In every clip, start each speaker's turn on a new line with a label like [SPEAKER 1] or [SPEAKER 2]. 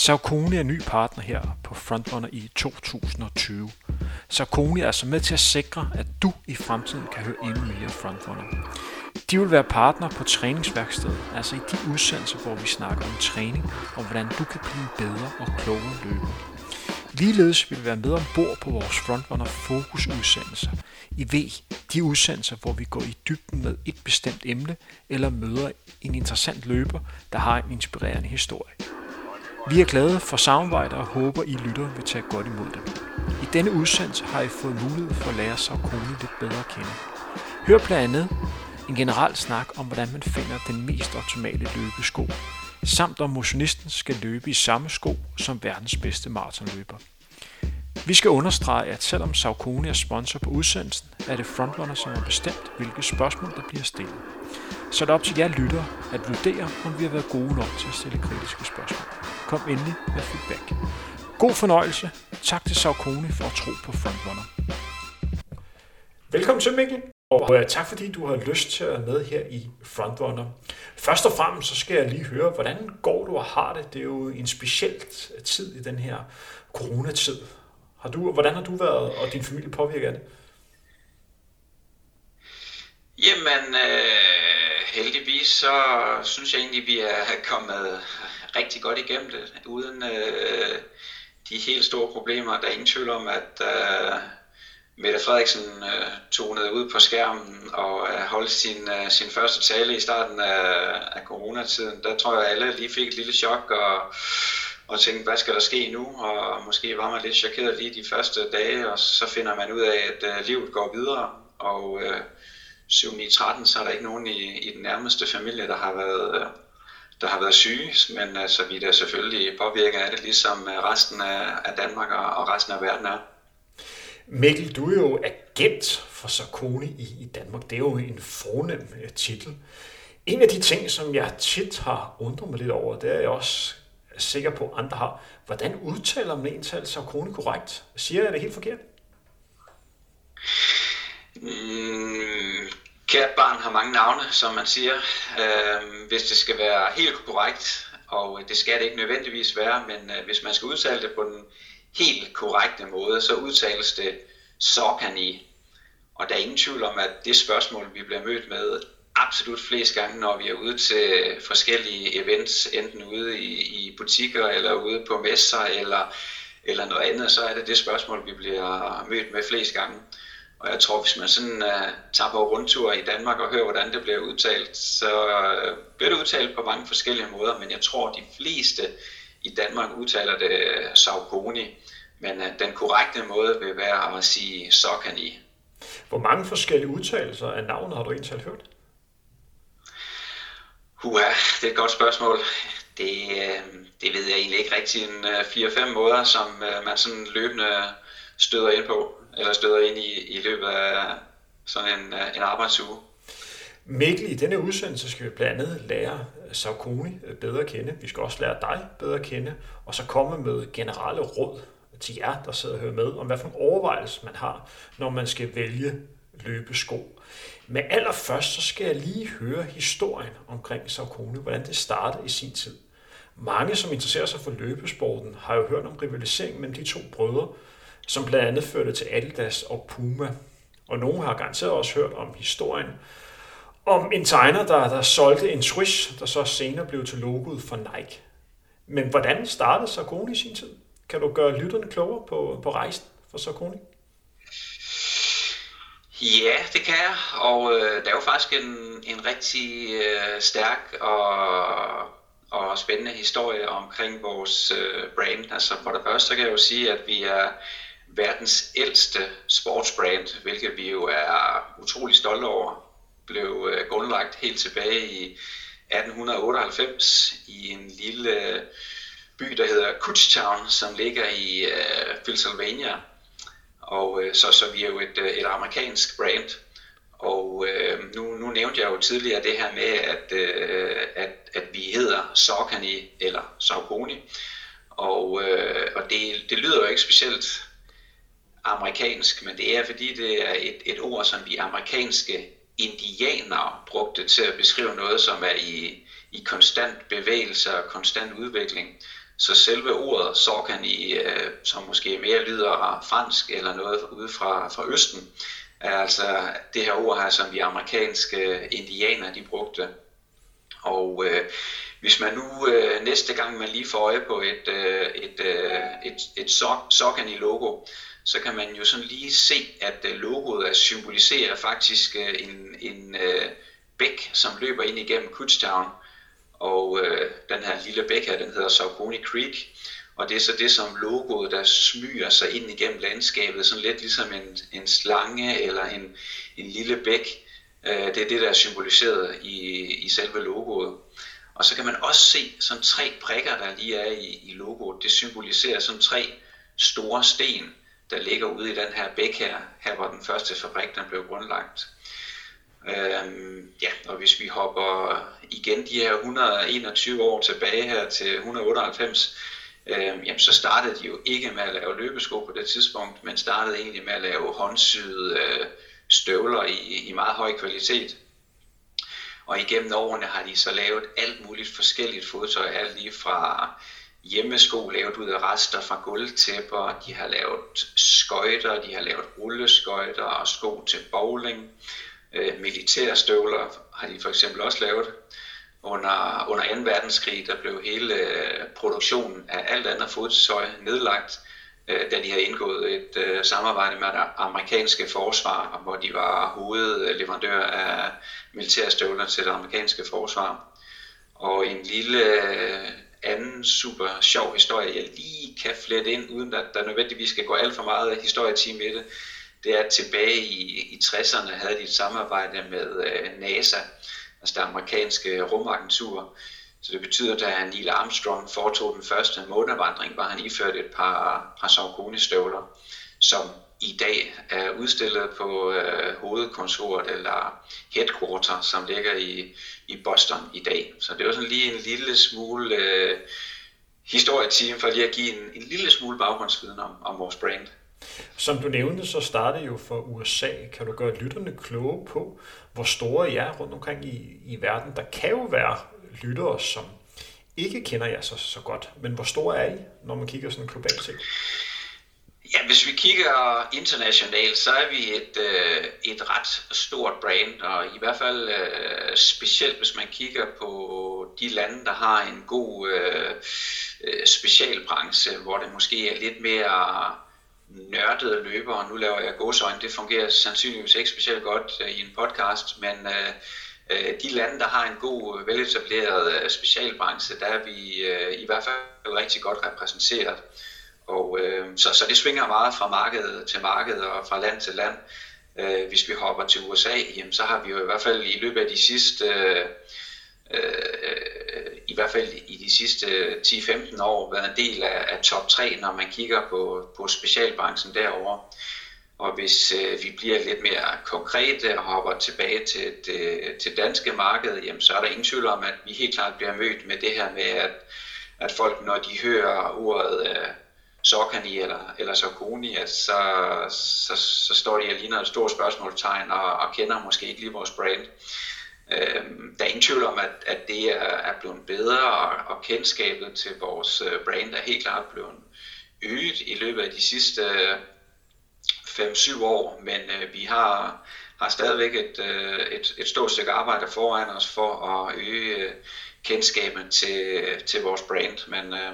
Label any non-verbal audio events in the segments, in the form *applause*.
[SPEAKER 1] Saucony er ny partner her på Frontrunner i 2020. Saucony er altså med til at sikre, at du i fremtiden kan høre endnu mere Frontrunner. De vil være partner på træningsværkstedet, altså i de udsendelser, hvor vi snakker om træning og hvordan du kan blive bedre og klogere løber. Ligeledes vil vi være med ombord på vores Frontrunner Fokus udsendelser. I V, de udsendelser, hvor vi går i dybden med et bestemt emne eller møder en interessant løber, der har en inspirerende historie. Vi er glade for samarbejde og håber, I lytter vil tage godt imod det. I denne udsendelse har I fået mulighed for at lære Saucony lidt bedre at kende. Hør blandt andet en generel snak om, hvordan man finder den mest optimale løbesko, samt om motionisten skal løbe i samme sko som verdens bedste maratonløber. Vi skal understrege, at selvom Saucony er sponsor på udsendelsen, er det frontrunner, som har bestemt, hvilke spørgsmål der bliver stillet. Så er det op til jer lyttere at vurdere, om vi har været gode nok til at stille kritiske spørgsmål. Kom endelig med feedback. God fornøjelse. Tak til Saucony for at tro på Frontrunner. Velkommen til Mikkel, og uh, tak fordi du har lyst til at være med her i Frontrunner. Først og fremmest så skal jeg lige høre, hvordan går du og har det? Det er jo en speciel tid i den her coronatid. Har du, hvordan har du været og din familie påvirket af det?
[SPEAKER 2] Jamen, øh, heldigvis så synes jeg egentlig, vi er kommet rigtig godt igennem det, uden øh, de helt store problemer. Der er ingen tvivl om, at øh, Mette Frederiksen øh, tonede ud på skærmen og øh, holdt sin, øh, sin første tale i starten af, af coronatiden. Der tror jeg, at alle lige fik et lille chok og, og tænkte, hvad skal der ske nu? Og måske var man lidt chokeret lige de første dage, og så finder man ud af, at øh, livet går videre. Og øh, 7-9-13, så er der ikke nogen i, i den nærmeste familie, der har været... Øh, der har været syge, men altså, vi er da selvfølgelig påvirket af det, ligesom øh, resten af, Danmark og, resten af verden er.
[SPEAKER 1] Mikkel, du er jo agent for Sarkoni i, i Danmark. Det er jo en fornem uh, titel. En af de ting, som jeg tit har undret mig lidt over, det er jeg også sikker på, andre har. Hvordan udtaler man ental Sarkoni korrekt? Siger jeg det helt forkert?
[SPEAKER 2] Mm, Kært barn har mange navne, som man siger. Øh, hvis det skal være helt korrekt, og det skal det ikke nødvendigvis være, men øh, hvis man skal udtale det på den helt korrekte måde, så udtales det Sokani. Og der er ingen tvivl om, at det spørgsmål, vi bliver mødt med absolut flest gange, når vi er ude til forskellige events, enten ude i, i butikker, eller ude på messer, eller, eller noget andet, så er det det spørgsmål, vi bliver mødt med flest gange. Og jeg tror, hvis man sådan uh, tager på rundtur i Danmark og hører, hvordan det bliver udtalt, så uh, bliver det udtalt på mange forskellige måder, men jeg tror, de fleste i Danmark udtaler det Saucony, men uh, den korrekte måde vil være at sige Sokani.
[SPEAKER 1] Hvor mange forskellige udtalelser af navnet har du egentlig hørt?
[SPEAKER 2] Hua, det er et godt spørgsmål. Det, det ved jeg egentlig ikke rigtig en 4-5 måder, som man sådan løbende støder ind på eller støder ind i, i løbet af sådan en, øh, en arbejdsuge.
[SPEAKER 1] Mikkel, i denne udsendelse skal vi blandt andet lære Saucony øh, bedre at kende. Vi skal også lære dig bedre at kende, og så komme med generelle råd til jer, der sidder og hører med, om hvad for en overvejelse man har, når man skal vælge løbesko. Men allerførst så skal jeg lige høre historien omkring Saucony, hvordan det startede i sin tid. Mange, som interesserer sig for løbesporten, har jo hørt om rivalisering mellem de to brødre, som blandt andet førte til Adidas og Puma. Og nogen har garanteret også hørt om historien om en tegner, der, der solgte en swish, der så senere blev til logoet for Nike. Men hvordan startede Sarkoni i sin tid? Kan du gøre lytterne klogere på, på rejsen for Sarkoni?
[SPEAKER 2] Ja, det kan jeg, og øh, der er jo faktisk en, en rigtig øh, stærk og, og spændende historie omkring vores øh, brand. Altså for det første så kan jeg jo sige, at vi er verdens ældste sportsbrand, hvilket vi jo er utrolig stolte over, blev øh, grundlagt helt tilbage i 1898 i en lille øh, by, der hedder Kutztown, som ligger i uh, Pennsylvania. Og uh, så, så vi er jo et, et amerikansk brand. Og uh, nu, nu nævnte jeg jo tidligere det her med, at, uh, at, at vi hedder Saucony eller Saucony. Og, uh, og det, det lyder jo ikke specielt amerikansk, men det er fordi det er et, et ord, som de amerikanske indianere brugte til at beskrive noget, som er i, i konstant bevægelse og konstant udvikling. Så selve ordet Saucony, øh, som måske mere lyder fransk eller noget ude fra, fra Østen, er altså det her ord her, som de amerikanske øh, indianere de brugte. Og øh, hvis man nu øh, næste gang man lige får øje på et, øh, et, øh, et, et Saucony-logo, så kan man jo sådan lige se, at øh, logoet symboliserer faktisk øh, en, en øh, bæk, som løber ind igennem Kutztown. Og øh, den her lille bæk her, den hedder Saucony Creek. Og det er så det som logoet, der smyger sig ind igennem landskabet, sådan lidt ligesom en, en slange eller en, en lille bæk. Øh, det er det, der er symboliseret i, i selve logoet. Og så kan man også se sådan tre prikker, der lige er i, i logoet. Det symboliserer sådan tre store sten, der ligger ude i den her bæk her, her hvor den første fabrik den blev grundlagt. Øhm, ja, og hvis vi hopper igen de her 121 år tilbage her til 198, øhm, jamen så startede de jo ikke med at lave løbesko på det tidspunkt, men startede egentlig med at lave håndsyede øh, støvler i, i meget høj kvalitet. Og igennem årene har de så lavet alt muligt forskelligt fodtøj, alt lige fra hjemmesko lavet ud af rester fra gulvtæpper, de har lavet skøjter, de har lavet rulleskøjter og sko til bowling. Øh, militærstøvler har de for eksempel også lavet. Under, under 2. verdenskrig der blev hele øh, produktionen af alt andet fodtøj nedlagt, øh, da de havde indgået et øh, samarbejde med det amerikanske forsvar, hvor de var hovedleverandør af militærstøvler til det amerikanske forsvar. Og en lille øh, anden super sjov historie, jeg lige kan flette ind, uden at der nødvendigvis skal gå alt for meget historietime i det, det er, at tilbage i, i 60'erne havde de et samarbejde med øh, NASA, altså det amerikanske rumagentur. Så det betyder, at da Neil Armstrong foretog den første månevandring, var han iført et par, par Saucony-støvler, som i dag er udstillet på øh, hovedkontoret eller headquarter, som ligger i, i Boston i dag. Så det var sådan lige en lille smule øh, historietime for lige at give en, en lille smule baggrundsviden om, om vores brand.
[SPEAKER 1] Som du nævnte, så startede jo for USA. Kan du gøre lytterne kloge på, hvor store I er rundt omkring i, i verden? Der kan jo være lyttere, som ikke kender jer så, så godt, men hvor store er I, når man kigger sådan globalt set?
[SPEAKER 2] Ja, hvis vi kigger internationalt, så er vi et, øh, et ret stort brand, og i hvert fald øh, specielt hvis man kigger på de lande, der har en god øh, øh specialbranche, hvor det måske er lidt mere nørdede løbere. Nu laver jeg godsøjne, det fungerer sandsynligvis ikke specielt godt øh, i en podcast, men øh, øh de lande, der har en god, øh, veletableret specialbranche, der er vi i hvert fald rigtig godt repræsenteret. Og, øh, så, så det svinger meget fra marked til marked og fra land til land. Øh, hvis vi hopper til USA, jamen, så har vi jo i hvert fald i løbet af de sidste, øh, øh, i hvert fald i de sidste 10-15 år været en del af, af top 3, når man kigger på, på specialbranchen derovre. Og hvis øh, vi bliver lidt mere konkrete og hopper tilbage til det til danske marked, jamen, så er der ingen tvivl om, at vi helt klart bliver mødt med det her med, at, at folk, når de hører ordet øh, Sokani eller, eller Saucony, at så, så, så står de og ligner et stort spørgsmålstegn og, og kender måske ikke lige vores brand. Øhm, der er ingen tvivl om, at, at det er, er blevet bedre, og, og kendskabet til vores øh, brand er helt klart blevet øget i løbet af de sidste øh, 5-7 år, men øh, vi har, har stadigvæk et, øh, et, et stort stykke arbejde foran os for at øge øh, kendskabet til, til vores brand, men øh,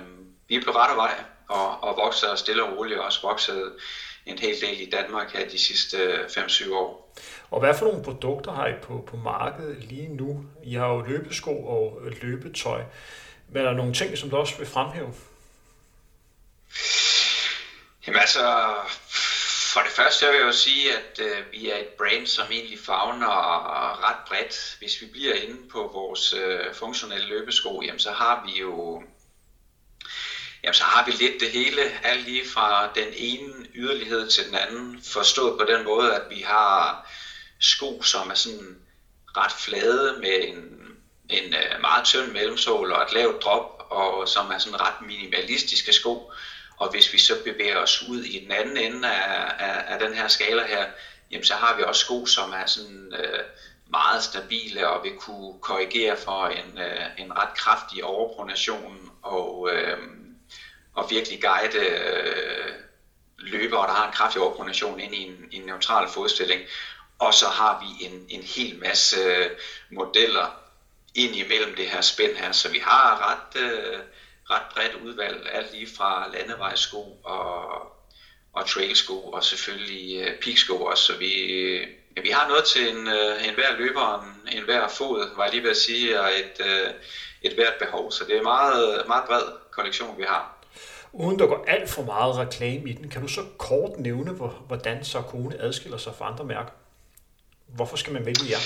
[SPEAKER 2] vi er på rette vej og, og vokser stille og roligt, også vokset en hel del i Danmark her de sidste 5-7 år.
[SPEAKER 1] Og hvad for nogle produkter har I på, på markedet lige nu? I har jo løbesko og løbetøj, men er der nogle ting, som du også vil fremhæve?
[SPEAKER 2] Jamen altså, for det første vil jeg jo sige, at øh, vi er et brand, som egentlig fagner ret bredt. Hvis vi bliver inde på vores øh, funktionelle løbesko, jamen så har vi jo jamen så har vi lidt det hele, alt lige fra den ene yderlighed til den anden, forstået på den måde, at vi har sko, som er sådan ret flade med en, en øh, meget tynd mellemsål og et lavt drop, og som er sådan ret minimalistiske sko. Og hvis vi så bevæger os ud i den anden ende af, af, af den her skala her, jamen så har vi også sko, som er sådan øh, meget stabile og vil kunne korrigere for en, øh, en ret kraftig overpronation og øh, at virkelig guide øh, løbere, der har en kraftig overkoordination ind i en, en neutral fodstilling. Og så har vi en, en hel masse øh, modeller ind imellem det her spænd her, så vi har ret, øh, ret bredt udvalg, alt lige fra landevejssko og, og trailsko og selvfølgelig øh, peaksko også, så vi, ja, vi har noget til en, øh, en hver løber, en, en hver fod, var jeg lige ved at sige, og et, øh, et hvert behov, så det er en meget, meget bred kollektion, vi har.
[SPEAKER 1] Uden der går alt for meget reklame i den, kan du så kort nævne, hvordan Sarkone adskiller sig fra andre mærker? Hvorfor skal man vælge jer?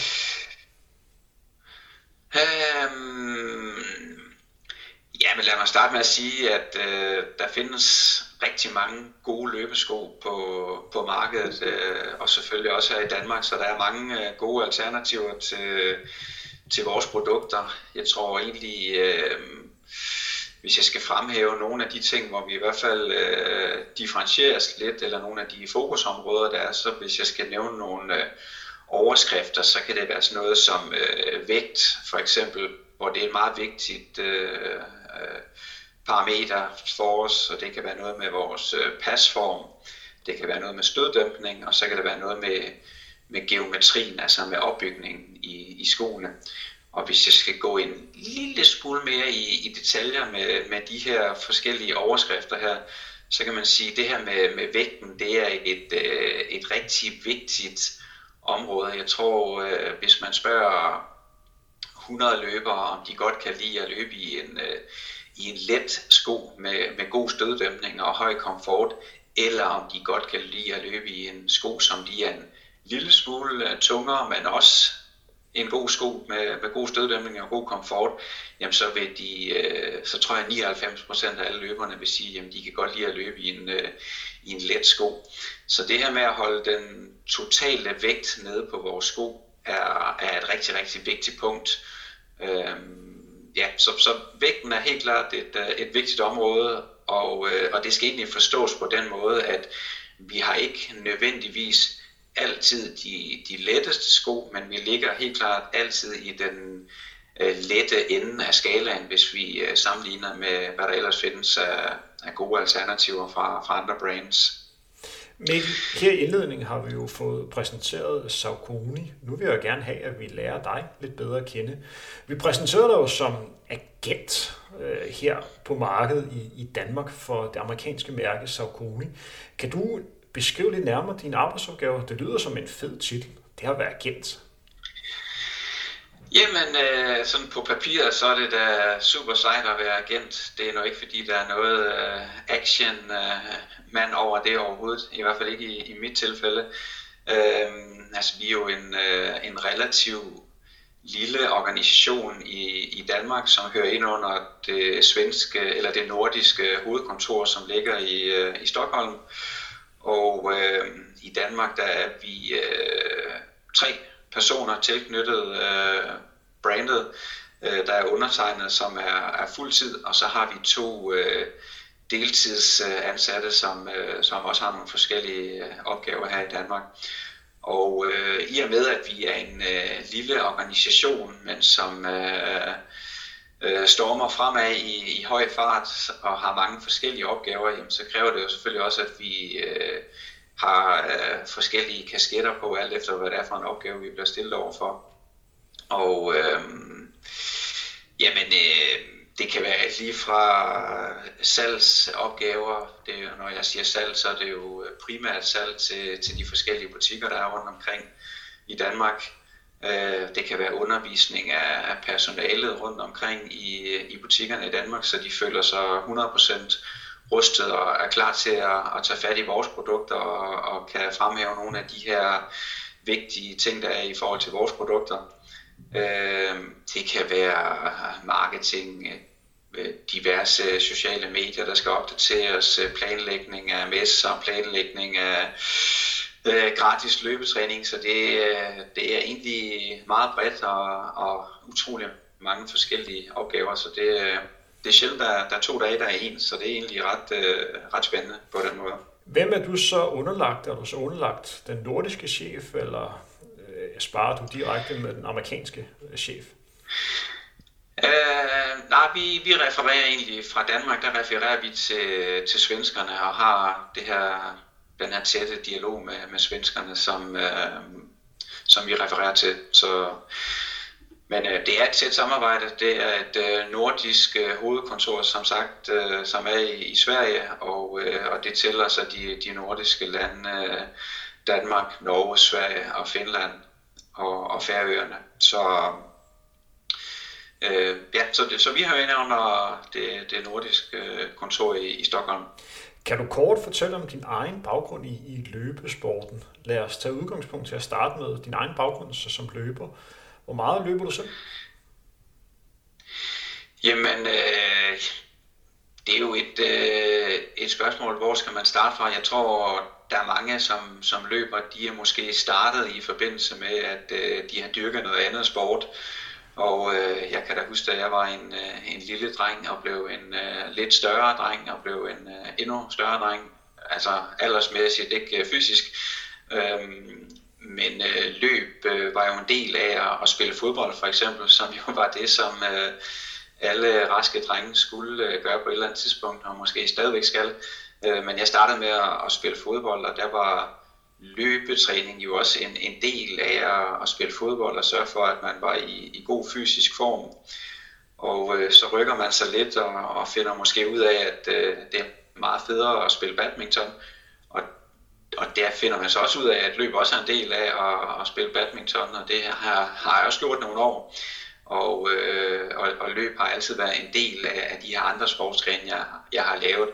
[SPEAKER 2] Øhm, ja, men lad mig starte med at sige, at øh, der findes rigtig mange gode løbesko på, på markedet, øh, og selvfølgelig også her i Danmark, så der er mange øh, gode alternativer til, til vores produkter. Jeg tror egentlig, øh, hvis jeg skal fremhæve nogle af de ting, hvor vi i hvert fald øh, differentieres lidt, eller nogle af de fokusområder, der er, så hvis jeg skal nævne nogle øh, overskrifter, så kan det være sådan noget som øh, vægt, for eksempel, hvor det er et meget vigtigt øh, øh, parameter for os, og det kan være noget med vores øh, pasform, det kan være noget med støddæmpning, og så kan det være noget med, med geometrien, altså med opbygningen i, i skoene. Og hvis jeg skal gå en lille smule mere i, i detaljer med, med de her forskellige overskrifter her, så kan man sige, at det her med, med vægten, det er et, øh, et rigtig vigtigt område. Jeg tror, øh, hvis man spørger 100 løbere, om de godt kan lide at løbe i en, øh, i en let sko med, med god støddæmpning og høj komfort, eller om de godt kan lide at løbe i en sko, som de er en lille smule øh, tungere, men også en god sko med, med god støddæmning og god komfort, jamen så vil de, øh, så tror jeg 99% af alle løberne vil sige, jamen de kan godt lide at løbe i en, øh, i en let sko. Så det her med at holde den totale vægt nede på vores sko er, er et rigtig, rigtig vigtigt punkt. Øhm, ja, så, så vægten er helt klart et, øh, et vigtigt område, og, øh, og det skal egentlig forstås på den måde, at vi har ikke nødvendigvis altid de, de letteste sko, men vi ligger helt klart altid i den øh, lette ende af skalaen, hvis vi øh, sammenligner med, hvad der ellers findes af, af gode alternativer fra, fra andre brands.
[SPEAKER 1] Mikkel, her i indledningen har vi jo fået præsenteret Saucony. Nu vil jeg gerne have, at vi lærer dig lidt bedre at kende. Vi præsenterede dig jo som agent øh, her på markedet i, i Danmark for det amerikanske mærke Saucony. Kan du beskrive lidt nærmere dine arbejdsopgaver? Det lyder som en fed titel. Det har været agent.
[SPEAKER 2] Jamen, øh, sådan på papiret, så er det da super sejt at være agent. Det er nok ikke, fordi der er noget øh, action øh, mand over det overhovedet. I hvert fald ikke i, i mit tilfælde. Øh, altså, vi er jo en, øh, en relativ lille organisation i, i Danmark, som hører ind under det svenske eller det nordiske hovedkontor, som ligger i, øh, i Stockholm. Og øh, i Danmark, der er vi øh, tre personer tilknyttet øh, brandet, øh, der er undertegnet, som er, er fuldtid, og så har vi to øh, deltidsansatte, som, øh, som også har nogle forskellige øh, opgaver her i Danmark. Og øh, i og med, at vi er en øh, lille organisation, men som øh, øh, stormer fremad i, i høj fart og har mange forskellige opgaver, jamen, så kræver det jo selvfølgelig også, at vi øh, har øh, forskellige kasketter på, alt efter hvad det er for en opgave, vi bliver stillet overfor. Og øh, jamen, øh, det kan være lige fra salgsopgaver, det når jeg siger salg, så er det jo primært salg til, til de forskellige butikker, der er rundt omkring i Danmark. Øh, det kan være undervisning af personalet rundt omkring i, i butikkerne i Danmark, så de føler sig 100% rustet og er klar til at, at tage fat i vores produkter og, og kan fremhæve nogle af de her vigtige ting, der er i forhold til vores produkter. Øh, det kan være marketing, øh, diverse sociale medier, der skal opdateres, øh, planlægning af messer, planlægning af øh, gratis løbetræning, så det, det er egentlig meget bredt og, og utrolig mange forskellige opgaver, så det, det er sjældent, der, der er to dage, der er en, så det er egentlig ret, øh, ret spændende på den måde.
[SPEAKER 1] Hvem er du så underlagt? Er du så underlagt den nordiske chef, eller øh, sparer du direkte med den amerikanske chef?
[SPEAKER 2] Uh, nej, vi, vi refererer egentlig fra Danmark, der refererer vi til, til svenskerne og har det her, den her tætte dialog med, med svenskerne, som, øh, som vi refererer til. Så, men øh, det er et tæt samarbejde. Det er et øh, nordisk øh, hovedkontor, som sagt, øh, som er i, i Sverige, og, øh, og det tæller så de, de nordiske lande, øh, Danmark, Norge, Sverige og Finland og, og Færøerne. Så Øh, ja, så, det, så vi har inde under det, det nordiske øh, kontor i, i Stockholm.
[SPEAKER 1] Kan du kort fortælle om din egen baggrund i, i løbesporten? Lad os tage udgangspunkt til at starte med din egen baggrund så som løber. Hvor meget løber du selv?
[SPEAKER 2] Jamen, øh, det er jo et, øh, et spørgsmål, hvor skal man starte fra? Jeg tror, der er mange, som, som løber, de er måske startet i forbindelse med, at øh, de har dyrket noget andet sport. Og øh, jeg kan da huske, at jeg var en, øh, en lille dreng og blev en øh, lidt større dreng og blev en øh, endnu større dreng. Altså aldersmæssigt, ikke øh, fysisk. Øhm, men øh, løb øh, var jo en del af at, at spille fodbold for eksempel, *laughs* som jo var det, som øh, alle raske drenge skulle øh, gøre på et eller andet tidspunkt, og måske stadigvæk skal. Øh, men jeg startede med at, at spille fodbold, og der var løbetræning jo også en, en del af at, at spille fodbold og sørge for, at man var i, i god fysisk form. Og øh, så rykker man sig lidt og, og finder måske ud af, at øh, det er meget federe at spille badminton. Og, og der finder man så også ud af, at løb også er en del af at, at spille badminton, og det har, har jeg også gjort nogle år. Og, øh, og, og løb har altid været en del af, af de her andre sportsgrene, jeg, jeg har lavet.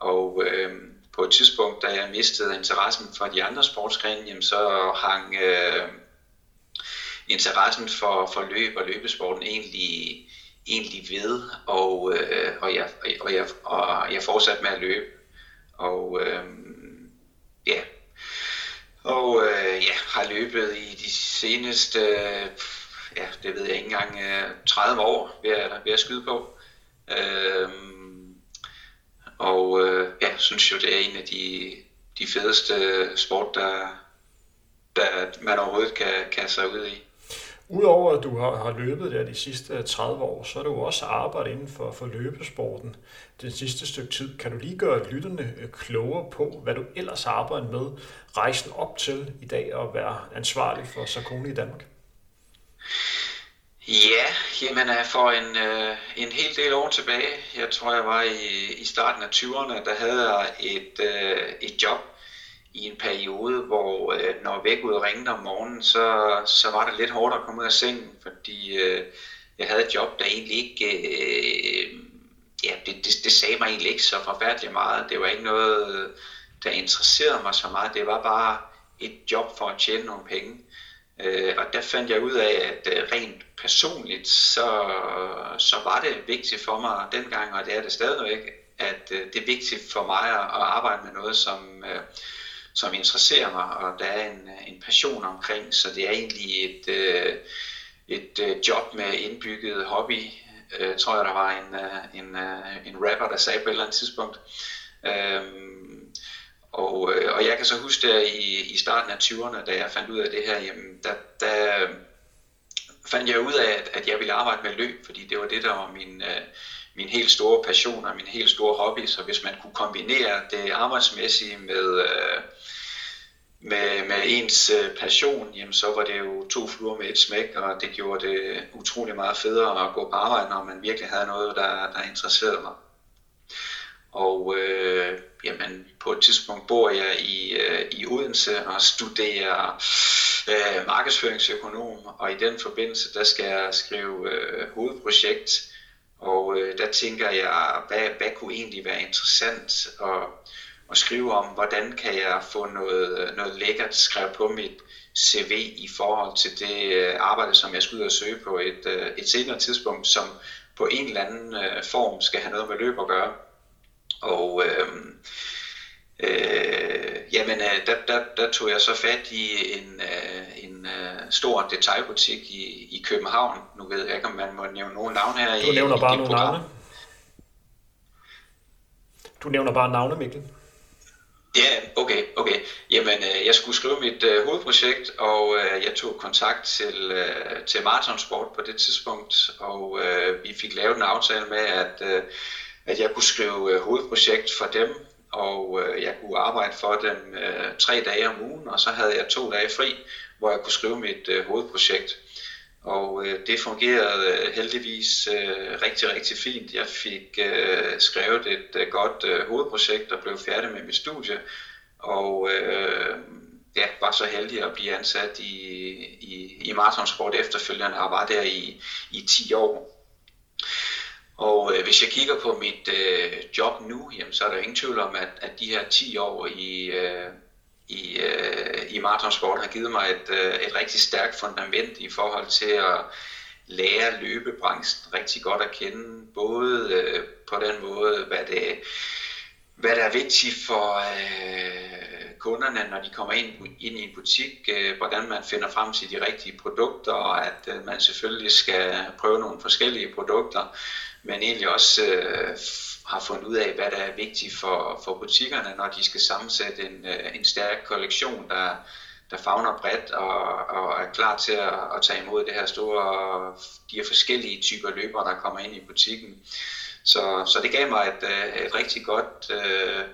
[SPEAKER 2] Og øh, på et tidspunkt, da jeg mistede interessen for de andre sportsgrene, jamen, så hang øh, interessen for, for løb og løbesporten egentlig, egentlig ved, og, øh, og, jeg, og, jeg, og jeg fortsatte med at løbe. Og øh, ja, og øh, ja, har løbet i de seneste, øh, ja, det ved jeg ikke engang, øh, 30 år ved at, ved at skyde på. Øh, og øh, ja, synes jo, det er en af de, de fedeste øh, sport, der, der man overhovedet kan kaste sig ud i.
[SPEAKER 1] Udover at du har, har løbet der de sidste øh, 30 år, så har du også arbejdet inden for, for løbesporten den sidste stykke tid. Kan du lige gøre lytterne øh, klogere på, hvad du ellers arbejder med rejsen op til i dag og være ansvarlig for Sarkoni i Danmark?
[SPEAKER 2] Ja, jamen for en, øh, en hel del år tilbage, jeg tror jeg var i, i starten af 20'erne, der havde jeg et, øh, et job i en periode, hvor øh, når ud ringede om morgenen, så, så var det lidt hårdt at komme ud af sengen, fordi øh, jeg havde et job, der egentlig ikke, øh, ja, det, det, det sagde mig egentlig ikke så forfærdeligt meget. Det var ikke noget, der interesserede mig så meget. Det var bare et job for at tjene nogle penge. Øh, og der fandt jeg ud af, at øh, rent personligt, så, så var det vigtigt for mig dengang, og det er det stadigvæk, at øh, det er vigtigt for mig at, at arbejde med noget, som, øh, som interesserer mig, og der er en, en passion omkring, så det er egentlig et, øh, et øh, job med indbygget hobby. Øh, tror jeg, der var en, øh, en, øh, en rapper, der sagde på et eller andet tidspunkt. Øh, og, øh, og jeg kan så huske der i, i starten af 20'erne, da jeg fandt ud af det her, jamen, der, der øh, fandt jeg ud af, at, at jeg ville arbejde med løb, fordi det var det, der var min, øh, min helt store passion og min helt store hobby. Så hvis man kunne kombinere det arbejdsmæssige med, øh, med, med ens øh, passion, jamen, så var det jo to fluer med et smæk, og det gjorde det utrolig meget federe at gå på arbejde, når man virkelig havde noget, der, der interesserede mig. Og øh, jamen, på et tidspunkt bor jeg i, øh, i Odense og studerer øh, markedsføringsøkonom, og i den forbindelse, der skal jeg skrive øh, hovedprojekt, og øh, der tænker jeg, hvad, hvad kunne egentlig være interessant at, at skrive om, hvordan kan jeg få noget, noget lækkert skrevet på mit CV i forhold til det øh, arbejde, som jeg skal ud og søge på et, øh, et senere tidspunkt, som på en eller anden øh, form skal have noget med løb at gøre. Og øh, øh, jamen, øh, der, der, der tog jeg så fat i en, øh, en øh, stor detailbutik i, i København. Nu ved jeg ikke, om man må nævne nogen navne her.
[SPEAKER 1] Du nævner i, bare i nogle navne. Du nævner bare navne, Mikkel.
[SPEAKER 2] Ja, okay, okay. Okay, jamen øh, jeg skulle skrive mit øh, hovedprojekt, og øh, jeg tog kontakt til, øh, til Marathonsport på det tidspunkt, og øh, vi fik lavet en aftale med, at, øh, at jeg kunne skrive øh, hovedprojekt for dem, og øh, jeg kunne arbejde for dem øh, tre dage om ugen, og så havde jeg to dage fri, hvor jeg kunne skrive mit øh, hovedprojekt. Og øh, det fungerede øh, heldigvis øh, rigtig, rigtig fint. Jeg fik øh, skrevet et øh, godt øh, hovedprojekt og blev færdig med mit studie. Og øh, ja, var så heldig at blive ansat i, i, i maratonsport efterfølgende og var der i, i 10 år. Og øh, hvis jeg kigger på mit øh, job nu, jamen, så er der ingen tvivl om, at, at de her 10 år i, øh, i, øh, i maratonsport har givet mig et, øh, et rigtig stærkt fundament i forhold til at lære løbebranchen rigtig godt at kende, både øh, på den måde, hvad det hvad der er vigtigt for øh, kunderne, når de kommer ind, ind i en butik, øh, hvordan man finder frem til de rigtige produkter, og at øh, man selvfølgelig skal prøve nogle forskellige produkter, men egentlig også øh, har fundet ud af, hvad der er vigtigt for, for butikkerne, når de skal sammensætte en, øh, en stærk kollektion, der, der fagner bredt og, og er klar til at, at tage imod det her store, de her forskellige typer løbere, der kommer ind i butikken. Så, så det gav mig et, øh, et rigtig godt øh,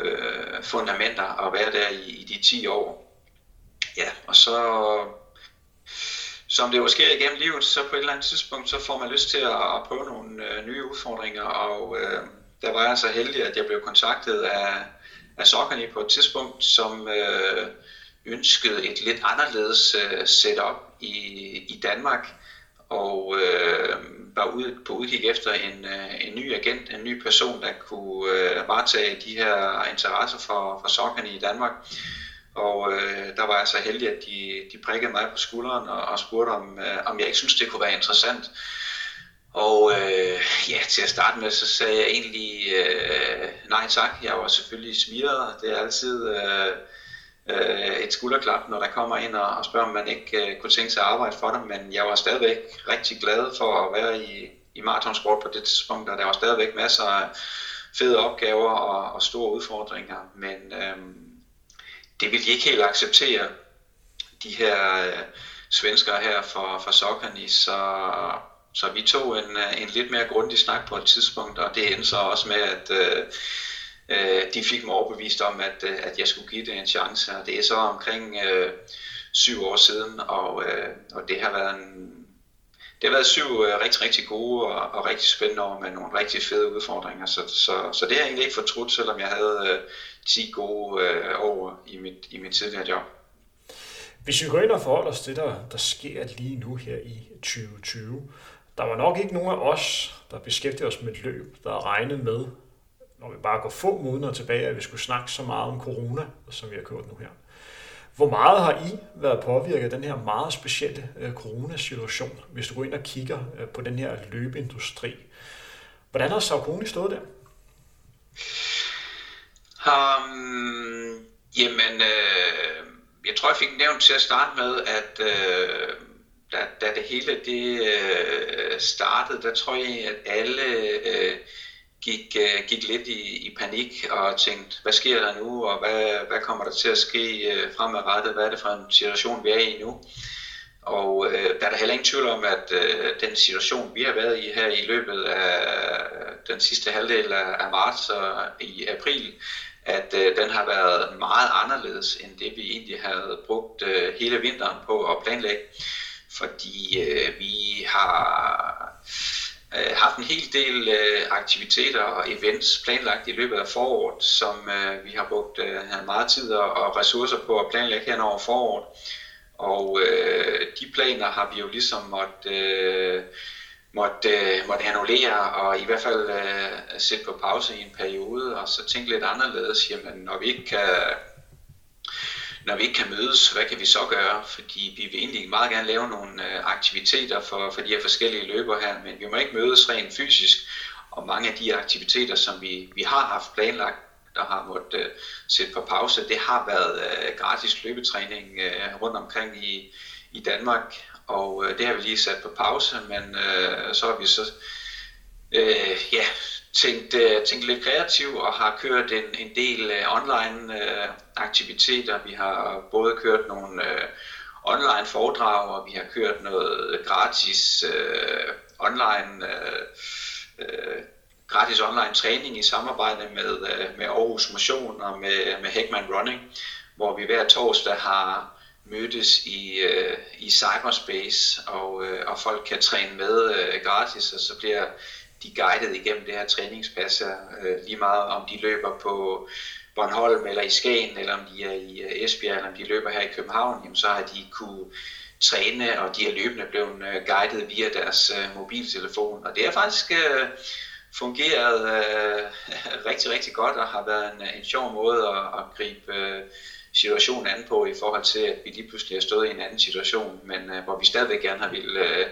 [SPEAKER 2] øh, fundament at være der i, i de 10 år. Ja, og så som det jo sker igennem livet, så på et eller andet tidspunkt, så får man lyst til at, prøve nogle øh, nye udfordringer, og øh, der var jeg så heldig, at jeg blev kontaktet af, af Sokkerni på et tidspunkt, som øh, ønskede et lidt anderledes øh, setup i, i Danmark, og øh, var ude på udkig efter en, øh, en ny agent, en ny person, der kunne øh, varetage de her interesser for, for Sokkerni i Danmark. Og øh, der var jeg så heldig, at de, de prikkede mig på skulderen og, og spurgte, om, øh, om jeg ikke synes, det kunne være interessant. Og øh, ja, til at starte med, så sagde jeg egentlig øh, nej tak. Jeg var selvfølgelig smiret. Det er altid øh, øh, et skulderklap, når der kommer ind og, og spørger, om man ikke øh, kunne tænke sig at arbejde for dem. Men jeg var stadigvæk rigtig glad for at være i, i maratonsport på det tidspunkt, og der var stadigvæk masser af fede opgaver og, og store udfordringer. Men øh, det vil de ikke helt acceptere, de her øh, svenskere her fra, fra Sokkerni, så, så vi tog en, øh, en lidt mere grundig snak på et tidspunkt, og det endte så også med, at øh, øh, de fik mig overbevist om, at, øh, at jeg skulle give det en chance, og det er så omkring øh, syv år siden, og, øh, og det har været en det har været syv øh, rigtig, rigtig gode og, og rigtig spændende år med nogle rigtig fede udfordringer, så, så, så det har jeg egentlig ikke fortrudt, selvom jeg havde øh, 10 gode øh, år i mit, i mit tidligere job.
[SPEAKER 1] Hvis vi går ind og forholder os til, der, der sker lige nu her i 2020, der var nok ikke nogen af os, der beskæftiger os med et løb, der regnede med, når vi bare går få måneder tilbage, at vi skulle snakke så meget om corona, som vi har kørt nu her. Hvor meget har I været påvirket af den her meget specielle øh, coronasituation, hvis du går ind og kigger øh, på den her løbeindustri? Hvordan har Saucony stået der?
[SPEAKER 2] Um, jamen, øh, jeg tror, jeg fik nævnt til at starte med, at øh, da, da det hele det øh, startede, der tror jeg, at alle øh, gik, øh, gik lidt i, i panik og tænkte, hvad sker der nu, og hvad, hvad kommer der til at ske øh, fremadrettet, hvad er det for en situation, vi er i nu? Og øh, der er der heller ingen tvivl om, at øh, den situation, vi har været i her i løbet af den sidste halvdel af, af marts og i april, at øh, den har været meget anderledes end det, vi egentlig havde brugt øh, hele vinteren på at planlægge. Fordi øh, vi har øh, haft en hel del øh, aktiviteter og events planlagt i løbet af foråret, som øh, vi har brugt øh, meget tid og ressourcer på at planlægge hen over foråret. Og øh, de planer har vi jo ligesom måtte, øh, måtte, øh, måtte annullere og i hvert fald øh, sætte på pause i en periode, og så tænke lidt anderledes, jamen når vi ikke kan når vi ikke kan mødes, hvad kan vi så gøre? Fordi vi vil egentlig meget gerne lave nogle øh, aktiviteter for, for de her forskellige løber her, men vi må ikke mødes rent fysisk. Og mange af de aktiviteter, som vi, vi har haft planlagt, der har måttet uh, sætte på pause, det har været uh, gratis løbetræning uh, rundt omkring i, i Danmark. Og uh, det har vi lige sat på pause, men uh, så har vi så uh, ja, tænkt, uh, tænkt lidt kreativt og har kørt en, en del uh, online uh, aktiviteter. Vi har både kørt nogle uh, online foredrag, og vi har kørt noget gratis uh, online uh, uh, gratis online træning i samarbejde med, uh, med Aarhus Motion og med, med Heckman Running, hvor vi hver torsdag har mødtes i, uh, i cyberspace, og, uh, og folk kan træne med uh, gratis, og så bliver de guidet igennem det her træningspas, øh, lige meget om de løber på Bornholm eller i Skagen, eller om de er i øh, Esbjerg, eller om de løber her i København, jamen så har de kunne træne, og de er løbende blevet øh, guidet via deres øh, mobiltelefon. Og det har faktisk øh, fungeret øh, *laughs* rigtig, rigtig godt, og har været en, en sjov måde at, at gribe øh, situationen an på, i forhold til, at vi lige pludselig har stået i en anden situation, men øh, hvor vi stadigvæk gerne har vil øh,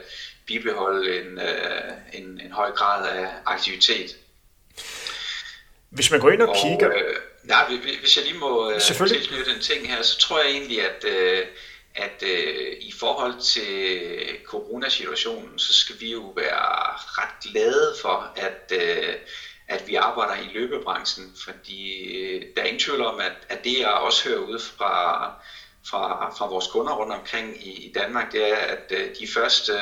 [SPEAKER 2] bibeholde en, uh, en, en høj grad af aktivitet.
[SPEAKER 1] Hvis man går ind og, og kigger... Øh,
[SPEAKER 2] nej, hvis jeg lige må uh, tilknytte en ting her, så tror jeg egentlig, at, uh, at uh, i forhold til coronasituationen, så skal vi jo være ret glade for, at, uh, at vi arbejder i løbebranchen, fordi uh, der er ingen tvivl om, at, at det jeg også hører ud fra, fra, fra vores kunder rundt omkring i, i Danmark, det er, at uh, de første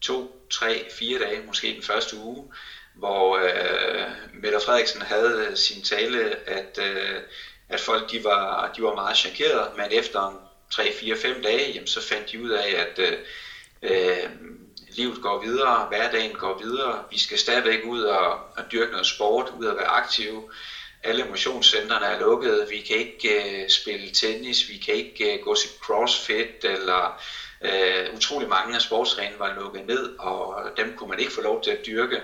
[SPEAKER 2] to, tre, fire dage, måske den første uge, hvor øh, Mette Frederiksen havde øh, sin tale, at, øh, at folk de var, de var meget chokerede, men efter 3, 4, 5 dage, jamen, så fandt de ud af, at øh, øh, livet går videre, hverdagen går videre, vi skal stadigvæk ud og, og dyrke noget sport, ud og være aktive. Alle motionscentrene er lukkede, vi kan ikke øh, spille tennis, vi kan ikke øh, gå til crossfit, eller øh, utrolig mange af sportsgrenene var lukket ned, og dem kunne man ikke få lov til at dyrke.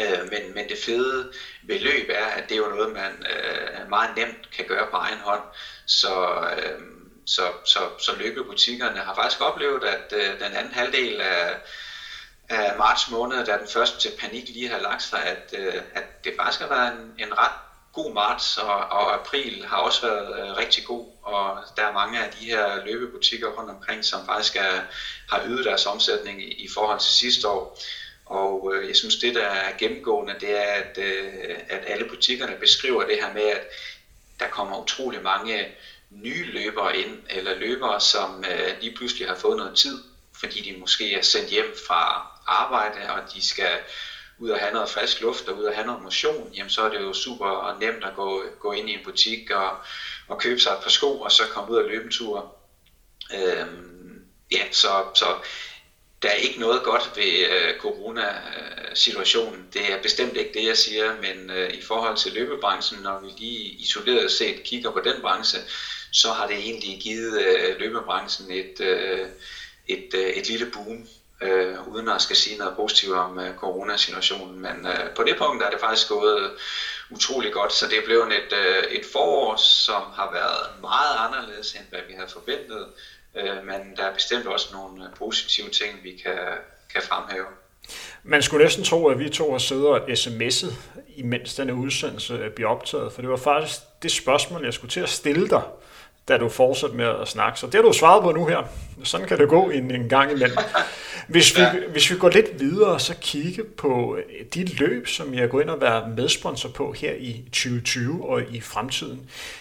[SPEAKER 2] Øh, men, men det fede ved løb er, at det er jo noget, man øh, meget nemt kan gøre på egen hånd. Så, øh, så, så, så løbebutikkerne har faktisk oplevet, at øh, den anden halvdel af, af marts måned, da den første til panik lige har lagt sig, at, øh, at det faktisk har været en, en ret god marts, og, og april har også været øh, rigtig god, og der er mange af de her løbebutikker rundt omkring, som faktisk er, har ydet deres omsætning i, i forhold til sidste år. Og øh, jeg synes, det der er gennemgående, det er, at, øh, at alle butikkerne beskriver det her med, at der kommer utrolig mange nye løbere ind, eller løbere, som øh, lige pludselig har fået noget tid, fordi de måske er sendt hjem fra arbejde, og de skal ud og have noget frisk luft og ud og have noget motion, jamen så er det jo super nemt at gå, gå ind i en butik og, og købe sig et par sko, og så komme ud og løbe en tur. Øhm, ja, så, så der er ikke noget godt ved øh, corona-situationen. Det er bestemt ikke det, jeg siger, men øh, i forhold til løbebranchen, når vi lige isoleret set kigger på den branche, så har det egentlig givet øh, løbebranchen et, øh, et, øh, et lille boom, øh, uden at skal sige noget positivt om øh, coronasituationen. Men øh, på det punkt er det faktisk gået øh, utrolig godt, så det er blevet et, øh, et forår, som har været meget anderledes, end hvad vi havde forventet. Øh, men der er bestemt også nogle øh, positive ting, vi kan, kan fremhæve.
[SPEAKER 1] Man skulle næsten tro, at vi to har siddet og sms'et, imens denne udsendelse øh, bliver optaget, for det var faktisk det spørgsmål, jeg skulle til at stille dig, da du fortsatte med at snakke. Så det har du svaret på nu her. Sådan kan det gå en, en gang imellem. Hvis vi, ja. hvis vi går lidt videre, så kigge på de løb, som jeg går ind og være medsponsor på her i 2020 og i fremtiden.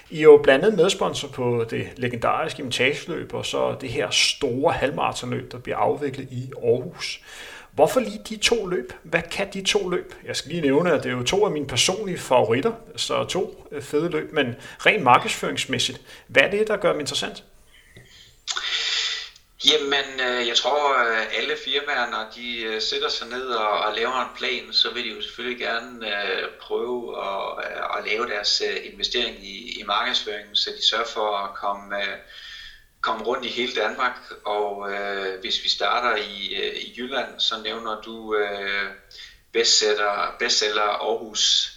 [SPEAKER 1] I er jo blandt andet medsponsor på det legendariske imitageløb, og så det her store halvmaratonløb, der bliver afviklet i Aarhus. Hvorfor lige de to løb? Hvad kan de to løb? Jeg skal lige nævne, at det er jo to af mine personlige favoritter, så to øh, fede løb, men rent markedsføringsmæssigt, hvad er det, der gør dem interessant?
[SPEAKER 2] Jamen, øh, jeg tror, øh, alle firmaer, når de øh, sætter sig ned og, laver en plan, så vil de jo selvfølgelig gerne prøve at, at lave deres investering i, i markedsføringen, så de sørger for at komme komme rundt i hele Danmark, og øh, hvis vi starter i, i Jylland, så nævner du øh, bestseller, bestseller Aarhus.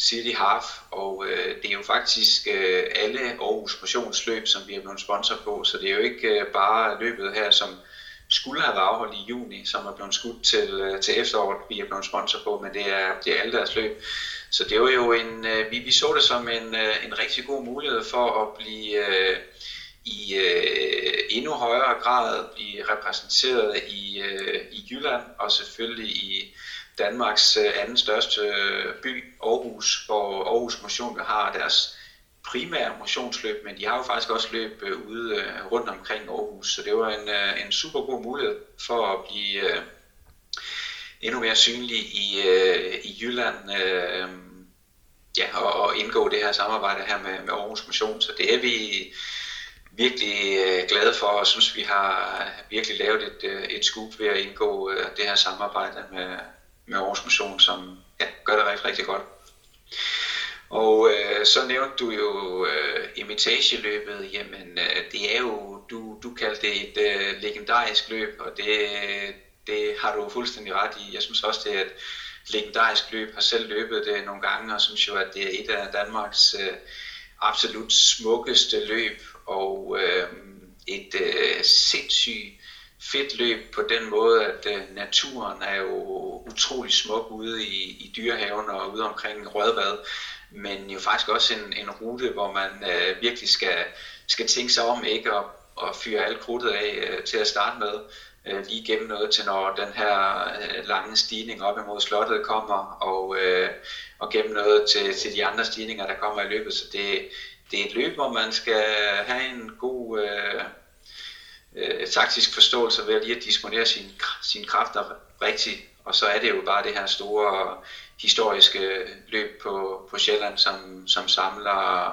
[SPEAKER 2] City Half, og øh, det er jo faktisk øh, alle Aarhus motionsløb, som vi er blevet sponsor på, så det er jo ikke øh, bare løbet her, som skulle have været afholdt i juni, som er blevet skudt til, øh, til efteråret, vi er blevet sponsor på, men det er, det er alle deres løb. Så det var jo en, øh, vi, vi så det som en, øh, en rigtig god mulighed for at blive øh, i øh, endnu højere grad blive repræsenteret i, øh, i Jylland og selvfølgelig i Danmarks øh, anden største øh, by, Aarhus, hvor Aarhus Motion har deres primære motionsløb, men de har jo faktisk også løb øh, ude rundt omkring Aarhus, så det var en, en super god mulighed for at blive endnu mere synlig i, i Jylland ja, og, og indgå det her samarbejde her med, med Aarhus Motion, så det er vi virkelig glade for, og synes vi har virkelig lavet et, et skub ved at indgå det her samarbejde med, med Aarhus Mission, som ja, gør det rigtig, rigtig godt. Og øh, så nævnte du jo øh, imitageløbet, jamen øh, det er jo, du, du kaldte det et øh, legendarisk løb, og det, det har du fuldstændig ret i. Jeg synes også, det er et legendarisk løb, har selv løbet det nogle gange, og synes jo, at det er et af Danmarks øh, absolut smukkeste løb, og øh, et øh, sindssygt fedt løb på den måde, at øh, naturen er jo utrolig smuk ude i, i dyrehaven og ude omkring Rødvad, men jo faktisk også en, en rute, hvor man øh, virkelig skal, skal tænke sig om ikke at, at fyre alt krudtet af øh, til at starte med, øh, lige gennem noget til når den her øh, lange stigning op imod slottet kommer, og, øh, og gennem noget til, til de andre stigninger, der kommer i løbet. Så det, det er et løb, hvor man skal have en god... Øh, øh, taktisk forståelse ved lige at disponere sine, sine kræfter rigtigt. Og så er det jo bare det her store historiske løb på, på Sjælland, som, som samler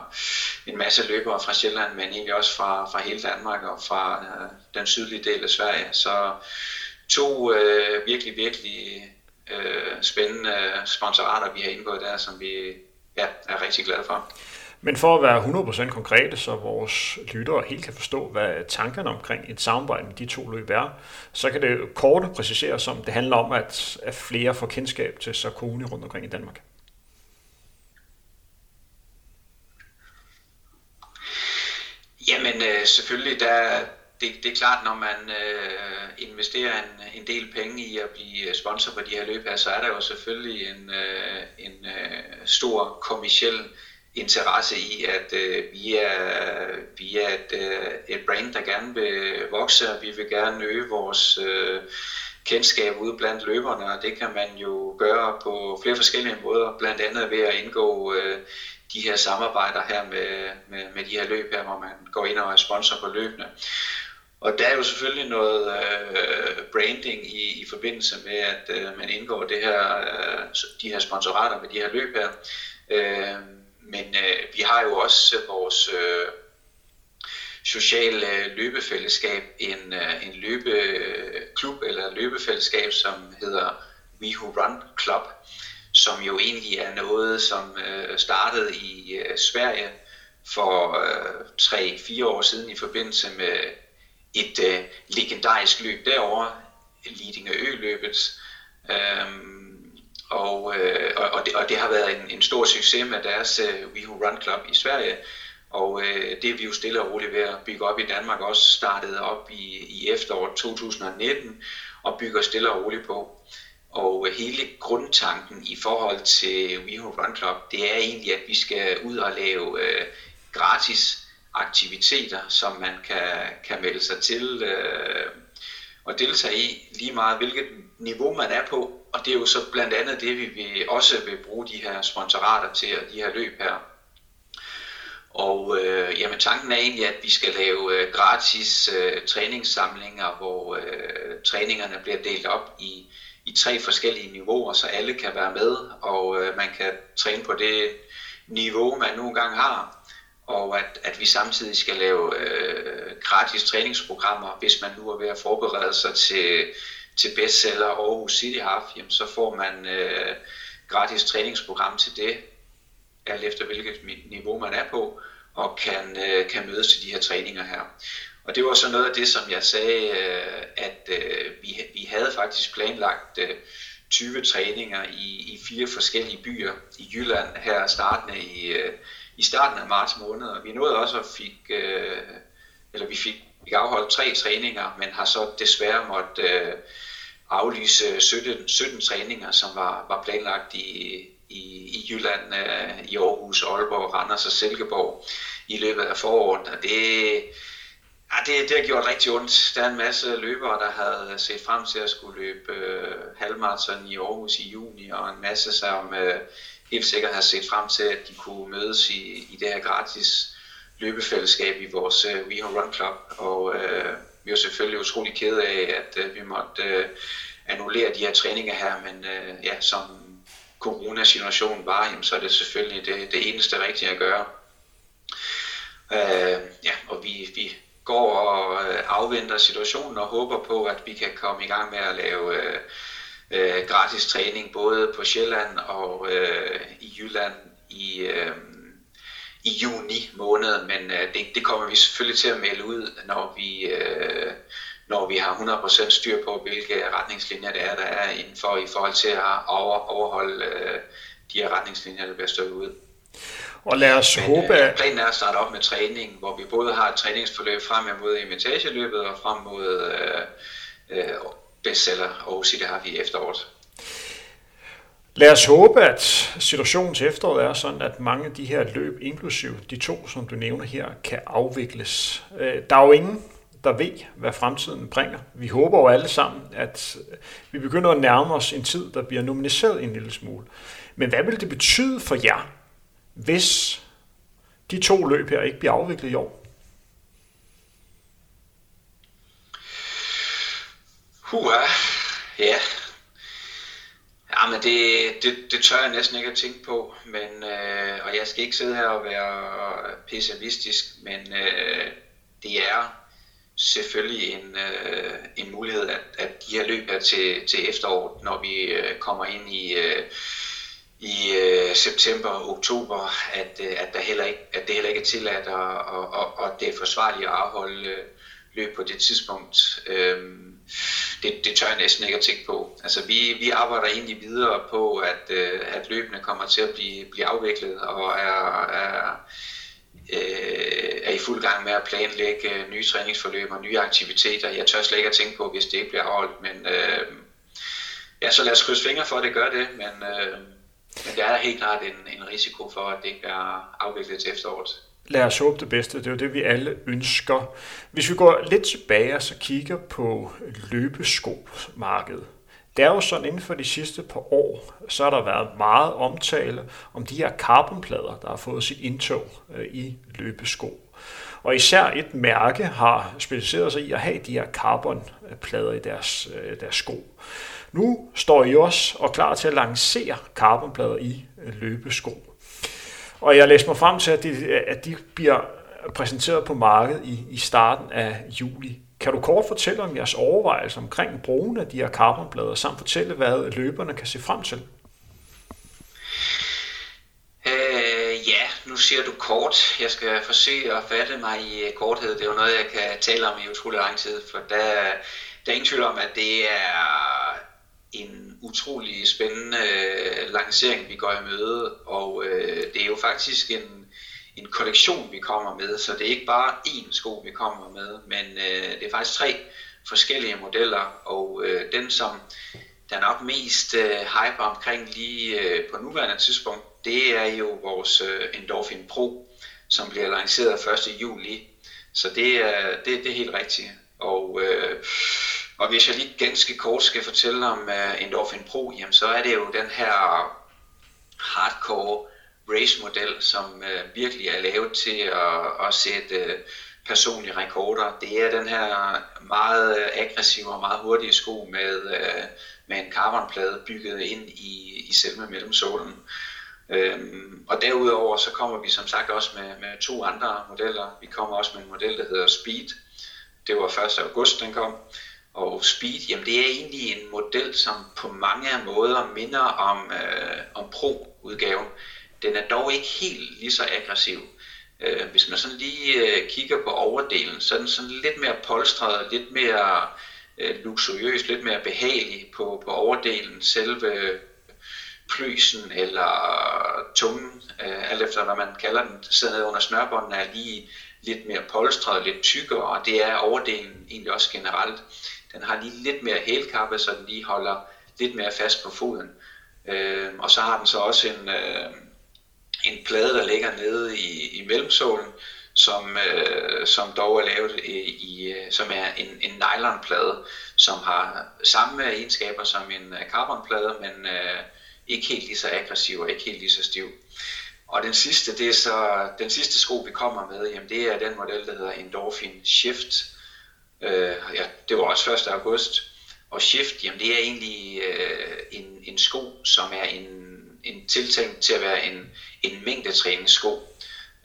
[SPEAKER 2] en masse løbere fra Sjælland, men egentlig også fra, fra hele Danmark og fra øh, den sydlige del af Sverige. Så to øh, virkelig, virkelig øh, spændende sponsorater, vi har indgået der, som vi ja, er rigtig glade for.
[SPEAKER 1] Men for at være 100% konkrete, så vores lyttere helt kan forstå, hvad tankerne omkring et samarbejde med de to løb er, så kan det kort præciseres som, det handler om, at, at flere får kendskab til Sarkoni rundt omkring i Danmark.
[SPEAKER 2] Jamen øh, selvfølgelig, der, det, det er klart, når man øh, investerer en, en del penge i at blive sponsor på de her løb her, så er der jo selvfølgelig en, øh, en øh, stor kommersiel interesse i, at øh, vi, er, vi er et, øh, et brand, der gerne vil vokse, og vi vil gerne øge vores øh, kendskab ude blandt løberne, og det kan man jo gøre på flere forskellige måder, blandt andet ved at indgå øh, de her samarbejder her med, med, med de her løb her, hvor man går ind og er sponsor på løbene. Og der er jo selvfølgelig noget øh, branding i, i forbindelse med, at øh, man indgår det her, øh, de her sponsorater med de her løb her. Øh, men øh, vi har jo også øh, vores øh, sociale øh, løbefællesskab, en, øh, en løbeklub eller løbefællesskab, som hedder We Who Run Club, som jo egentlig er noget, som øh, startede i øh, Sverige for øh, 3-4 år siden i forbindelse med et øh, legendarisk løb derovre, Lidingö Ø-løbet. Øhm, og, øh, og, det, og det har været en, en stor succes med deres øh, We Who Run Club i Sverige. Og øh, det er vi jo stille og roligt ved at bygge op i Danmark, også startede op i, i efteråret 2019 og bygger stille og roligt på. Og øh, hele grundtanken i forhold til We Who Run Club, det er egentlig, at vi skal ud og lave øh, gratis aktiviteter, som man kan, kan melde sig til øh, og deltage i, lige meget hvilket niveau man er på, og det er jo så blandt andet det, vi vil, også vil bruge de her sponsorater til, og de her løb her. Og øh, jamen, tanken er egentlig, at vi skal lave øh, gratis øh, træningssamlinger, hvor øh, træningerne bliver delt op i, i tre forskellige niveauer, så alle kan være med, og øh, man kan træne på det niveau, man nu engang har. Og at, at vi samtidig skal lave øh, gratis træningsprogrammer, hvis man nu er ved at forberede sig til til bestseller Aarhus City Half, jamen, så får man øh, gratis træningsprogram til det, alt efter hvilket niveau man er på, og kan, øh, kan mødes til de her træninger her. Og det var så noget af det, som jeg sagde, øh, at øh, vi, vi havde faktisk planlagt øh, 20 træninger i, i fire forskellige byer i Jylland her startende i, øh, i starten af marts måned, og vi nåede også at fik, øh, eller vi fik, fik afholdt tre træninger, men har så desværre måtte øh, aflyse 17, 17 træninger, som var, var planlagt i, i, i Jylland, øh, i Aarhus, Aalborg, Randers og Silkeborg i løbet af foråret. Og det, Ja, det, det har gjort rigtig ondt. Der er en masse løbere, der havde set frem til at skulle løbe øh, halvmarathon i Aarhus i juni, og en masse, som øh, helt sikkert har set frem til, at de kunne mødes i, i det her gratis løbefællesskab i vores øh, We Run Club. Og øh, vi er selvfølgelig utrolig kede af, at øh, vi måtte øh, annullere de her træninger her, men øh, ja, som coronasituationen var, jamen, så er det selvfølgelig det, det eneste rigtige at gøre. Øh, ja, og vi, vi går og øh, afventer situationen og håber på, at vi kan komme i gang med at lave øh, øh, gratis træning både på Sjælland og øh, i Jylland i, øh, i juni måned, men øh, det, det kommer vi selvfølgelig til at melde ud, når vi, øh, når vi har 100% styr på, hvilke retningslinjer det er, der er indenfor i forhold til at over, overholde øh, de her retningslinjer, der bliver stået ud.
[SPEAKER 1] Og lad os Men, håbe,
[SPEAKER 2] at... Planen er at starte op med træning, hvor vi både har et træningsforløb frem mod imitageløbet og frem mod øh, øh, bestseller og det har vi i efteråret.
[SPEAKER 1] Lad os håbe, at situationen til efteråret er sådan, at mange af de her løb, inklusiv de to, som du nævner her, kan afvikles. Øh, der er jo ingen, der ved, hvad fremtiden bringer. Vi håber jo alle sammen, at øh, vi begynder at nærme os en tid, der bliver nominaliseret en lille smule. Men hvad vil det betyde for jer, hvis de to løb her ikke bliver afviklet i år?
[SPEAKER 2] Huha, ja. Ja, men det, det, det tør jeg næsten ikke at tænke på, men, øh, og jeg skal ikke sidde her og være pessimistisk, men øh, det er selvfølgelig en, øh, en mulighed, at, at de her løb er til, til efteråret, når vi øh, kommer ind i, øh, i øh, september og oktober, at, øh, at, der heller ikke, at det heller ikke er tilladt, og, og, og, og det er forsvarligt at afholde øh, løb på det tidspunkt. Øh, det, det tør jeg næsten ikke at tænke på. Altså vi, vi arbejder egentlig videre på, at, øh, at løbene kommer til at blive, blive afviklet og er, er, øh, er i fuld gang med at planlægge øh, nye træningsforløb og nye aktiviteter. Jeg tør slet ikke at tænke på, hvis det ikke bliver afholdt, men øh, ja, så lad os krydse fingre for, at det gør det, men, øh, men der er helt klart en, en risiko for, at det ikke bliver afviklet til efteråret
[SPEAKER 1] lad os håbe det bedste. Det er jo det, vi alle ønsker. Hvis vi går lidt tilbage og så kigger på løbeskomarkedet. Det er jo sådan, inden for de sidste par år, så har der været meget omtale om de her carbonplader, der har fået sit indtog øh, i løbesko. Og især et mærke har specialiseret sig i at have de her carbonplader i deres, øh, deres sko. Nu står I også og klar til at lancere carbonplader i øh, løbesko. Og jeg læste mig frem til, at de, at de bliver præsenteret på markedet i, i starten af juli. Kan du kort fortælle om jeres overvejelser omkring brugen af de her carbonblader, samt fortælle, hvad løberne kan se frem til?
[SPEAKER 2] Øh, ja, nu siger du kort. Jeg skal forsøge at fatte mig i øh, korthed. Det er jo noget, jeg kan tale om i utrolig lang tid, for der, der er ingen tvivl om, at det er en utrolig spændende øh, lancering, vi går i møde, og øh, det er jo faktisk en, en kollektion, vi kommer med, så det er ikke bare én sko, vi kommer med, men øh, det er faktisk tre forskellige modeller, og øh, den, som der er nok mest øh, hype omkring lige øh, på nuværende tidspunkt, det er jo vores øh, Endorphin Pro, som bliver lanceret 1. juli, så det er, det, det er helt rigtigt. Og øh, og hvis jeg lige ganske kort skal fortælle om uh, Endorphin Pro, jamen, så er det jo den her hardcore race-model, som uh, virkelig er lavet til at, at sætte uh, personlige rekorder. Det er den her meget aggressive og meget hurtige sko med, uh, med en carbonplade bygget ind i, i selve mellemsålen. Øhm, og derudover så kommer vi som sagt også med, med to andre modeller. Vi kommer også med en model, der hedder Speed. Det var 1. august, den kom. Og Speed, jamen det er egentlig en model, som på mange måder minder om, øh, om Pro-udgaven. Den er dog ikke helt lige så aggressiv. Øh, hvis man sådan lige øh, kigger på overdelen, så er den sådan lidt mere polstret, lidt mere øh, luksuriøs, lidt mere behagelig på, på overdelen. Selve plysen eller tungen, øh, alt efter hvad man kalder den, sidder under snørbånden, er lige lidt mere polstret, lidt tykkere, og det er overdelen egentlig også generelt. Den har lige lidt mere hælkappe, så den lige holder lidt mere fast på foden. Øh, og så har den så også en, øh, en plade, der ligger nede i, i mellemsålen, som, øh, som dog er lavet i, i øh, som er en, en nylonplade, som har samme egenskaber som en øh, carbonplade, men øh, ikke helt lige så aggressiv og ikke helt lige så stiv. Og den sidste, det er så, den sidste sko, vi kommer med, jamen det er den model, der hedder Endorphin Shift. Øh, ja, det var også 1. august. Og Shift, jamen det er egentlig øh, en, en sko, som er en, en tiltænkt til at være en, en mængdetræningssko.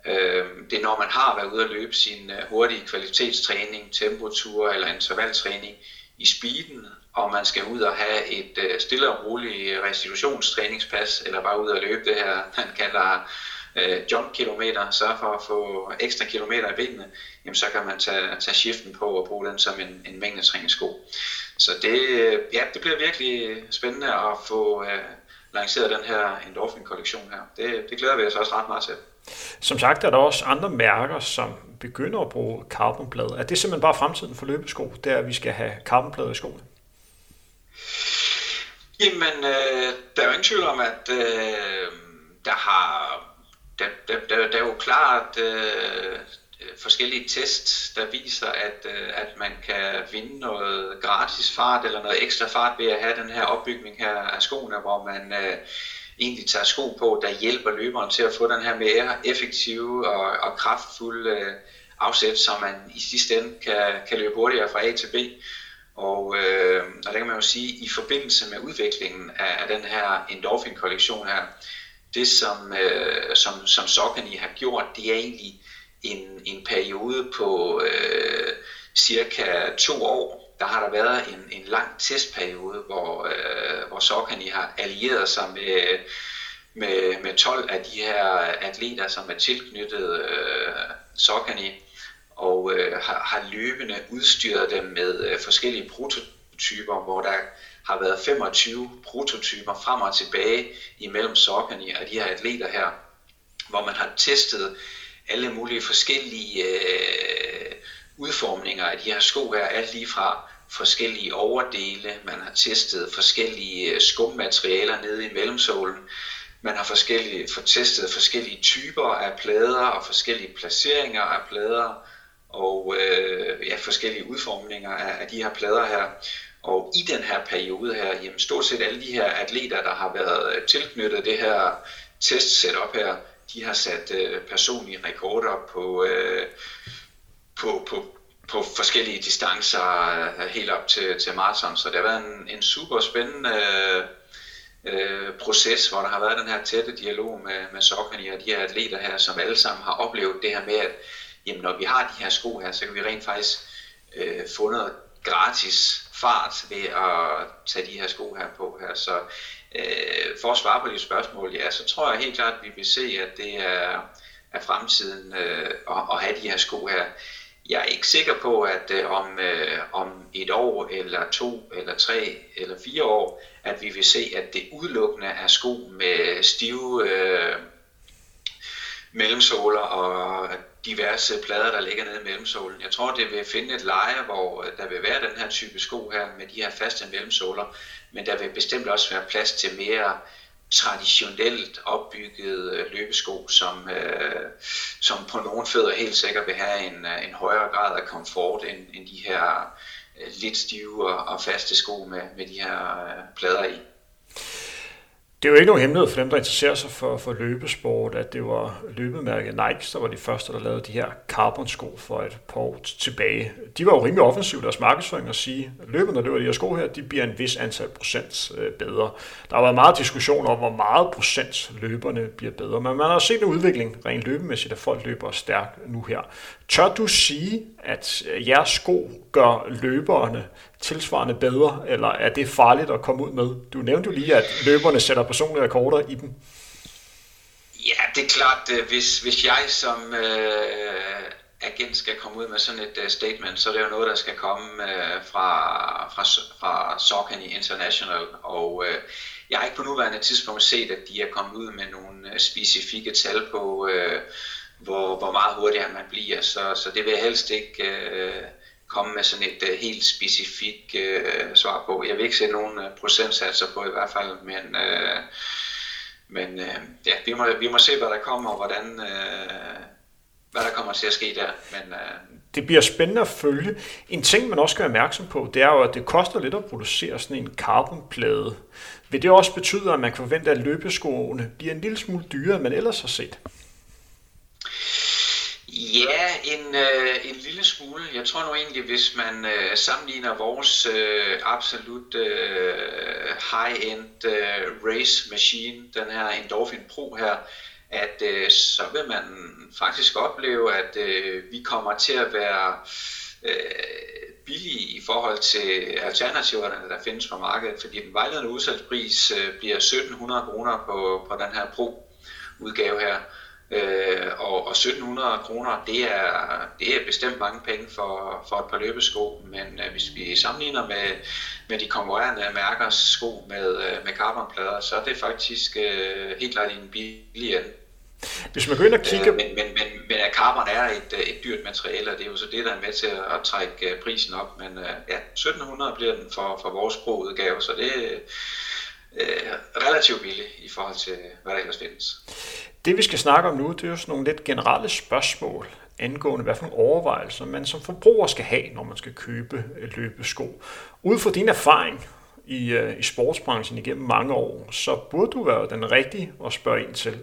[SPEAKER 2] Øh, det er når man har været ude at løbe sin øh, hurtige kvalitetstræning, temperatur eller intervaltræning i speeden, og man skal ud og have et øh, stille og roligt restitutionstræningspas, eller bare ud og løbe det her, man kalder øh, jump-kilometer, sørge for at få ekstra kilometer i benene, jamen så kan man tage, tage shiften på og bruge den som en, en mængdetræningssko. Så det, ja, det bliver virkelig spændende at få øh, lanceret den her endorphin-kollektion her. Det, det glæder vi os også ret meget til.
[SPEAKER 1] Som sagt er der også andre mærker, som begynder at bruge carbonplade. Er det simpelthen bare fremtiden for løbesko, er, at vi skal have carbonplade i skoene?
[SPEAKER 2] Jamen, øh, der er jo ingen tvivl om, at øh, der har der, der, der, der er jo klart øh, øh, forskellige tests, der viser, at, øh, at man kan vinde noget gratis fart eller noget ekstra fart ved at have den her opbygning her af skoene, hvor man øh, egentlig tager sko på, der hjælper løberen til at få den her mere effektive og, og kraftfulde øh, afsæt, så man i sidste ende kan, kan løbe hurtigere fra A til B. Og, øh, og der kan man jo sige, i forbindelse med udviklingen af, af den her endorphin-kollektion her, det som, øh, som, som Sokani har gjort, det er egentlig en, en periode på øh, cirka to år. Der har der været en, en lang testperiode, hvor, øh, hvor Sokani har allieret sig med, med, med 12 af de her atleter, som er tilknyttet øh, Sokani, og øh, har, har løbende udstyret dem med øh, forskellige prototyper, hvor der har været 25 prototyper frem og tilbage imellem sokkerne af de her atleter her, hvor man har testet alle mulige forskellige øh, udformninger af de her sko her, alt lige fra forskellige overdele, man har testet forskellige øh, skummaterialer nede i mellemsålen, man har forskellige, for testet forskellige typer af plader og forskellige placeringer af plader, og øh, ja, forskellige udformninger af, af de her plader her. Og i den her periode her, jamen stort set alle de her atleter, der har været øh, tilknyttet det her test-setup her, de har sat øh, personlige rekorder på, øh, på, på, på forskellige distancer øh, helt op til, til maraton. Så det har været en, en super spændende øh, proces, hvor der har været den her tætte dialog med, med Sokkerne og de her atleter her, som alle sammen har oplevet det her med, at jamen når vi har de her sko her, så kan vi rent faktisk øh, få noget gratis fart ved at tage de her sko her på her. Så øh, for at svare på de spørgsmål, ja, så tror jeg helt klart, at vi vil se, at det er, er fremtiden øh, at, at have de her sko her. Jeg er ikke sikker på, at øh, om, øh, om et år, eller to, eller tre, eller fire år, at vi vil se, at det udelukkende er sko med stive øh, mellemsåler og diverse plader, der ligger nede i mellemsålen. Jeg tror, det vil finde et leje, hvor øh, der vil være den her type sko her med de her faste mellemsåler, men der vil bestemt også være plads til mere traditionelt opbygget øh, løbesko, som, øh, som på nogle fødder helt sikkert vil have en, øh, en højere grad af komfort end, end de her lidt stive og, og faste sko med, med de her øh, plader i.
[SPEAKER 1] Det er jo ikke nogen hemmelighed for dem, der interesserer sig for, for løbesport, at det var løbemærket Nike, der var de første, der lavede de her carbon-sko for et par år tilbage. De var jo rimelig offensive deres markedsføring at sige, at løberne, der løber de her sko her, de bliver en vis antal procent øh, bedre. Der har været meget diskussion om, hvor meget procent løberne bliver bedre, men man har set en udvikling rent løbemæssigt, at folk løber stærkt nu her. Tør du sige, at øh, jeres sko gør løberne tilsvarende bedre, eller er det farligt at komme ud med? Du nævnte jo lige, at løberne sætter personlige rekorder i dem.
[SPEAKER 2] Ja, det er klart, øh, hvis, hvis jeg som øh, agent skal komme ud med sådan et uh, statement, så er det jo noget, der skal komme uh, fra, fra, fra Saucony International, og uh, jeg har ikke på nuværende tidspunkt set, at de er kommet ud med nogle specifikke tal på, uh, hvor, hvor meget hurtigere man bliver, så, så det vil jeg helst ikke uh, komme med sådan et uh, helt specifikt uh, svar på. Jeg vil ikke se nogen uh, procentsatser på i hvert fald, men, uh, men uh, ja, vi, må, vi må se, hvad der kommer, og hvordan, uh, hvad der kommer til at ske der. Men, øh,
[SPEAKER 1] det bliver spændende at følge. En ting, man også skal være opmærksom på, det er jo, at det koster lidt at producere sådan en carbonplade. Vil det også betyde, at man kan forvente, at løbeskoene bliver en lille smule dyrere, end man ellers har set?
[SPEAKER 2] Ja, en, øh, en lille smule. Jeg tror nu egentlig, hvis man øh, sammenligner vores øh, absolut øh, high-end øh, race machine, den her Endorphin Pro her, at øh, så vil man faktisk opleve, at øh, vi kommer til at være øh, billige i forhold til alternativerne, der findes på markedet, fordi den vejledende udsalgspris øh, bliver 1700 kroner på, på den her Pro-udgave her. Øh, og, og 1700 kroner, det er, det er bestemt mange penge for, for et par løbesko, men øh, hvis vi sammenligner med, med de konkurrerende mærkers sko med, øh, med carbonplader, så er det faktisk øh, helt klart en billig ende.
[SPEAKER 1] Hvis man går ind og kigger... Øh,
[SPEAKER 2] men, men, men, men at carbon er et, øh, et dyrt materiale, og det er jo så det, der er med til at trække øh, prisen op. Men ja, 1700 bliver den for, for vores pro-udgave, så det er øh, relativt billigt i forhold til, hvad der ellers findes.
[SPEAKER 1] Det vi skal snakke om nu, det er jo sådan nogle lidt generelle spørgsmål angående, hvad for nogle overvejelser man som forbruger skal have, når man skal købe løbesko. Ud fra din erfaring i, i sportsbranchen igennem mange år, så burde du være den rigtige at spørge ind til.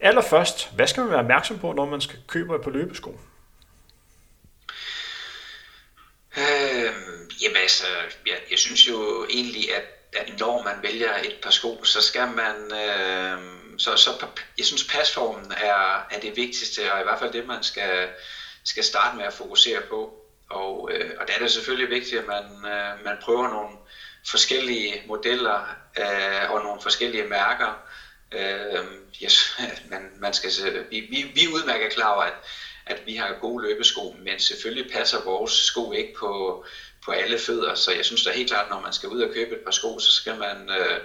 [SPEAKER 1] Allerførst, hvad skal man være opmærksom på, når man skal købe par løbesko?
[SPEAKER 2] Øh, jamen altså, jeg, jeg synes jo egentlig, at når man vælger et par sko, så skal man... Øh, så, så jeg synes, pasformen er, er det vigtigste, og i hvert fald det, man skal, skal starte med at fokusere på. Og, øh, og der er det selvfølgelig vigtigt, at man, øh, man prøver nogle forskellige modeller øh, og nogle forskellige mærker. Øh, yes, *laughs* man, man skal, vi, vi, vi er udmærket klar over, at, at vi har gode løbesko, men selvfølgelig passer vores sko ikke på, på alle fødder, så jeg synes da helt klart, når man skal ud og købe et par sko, så skal man øh,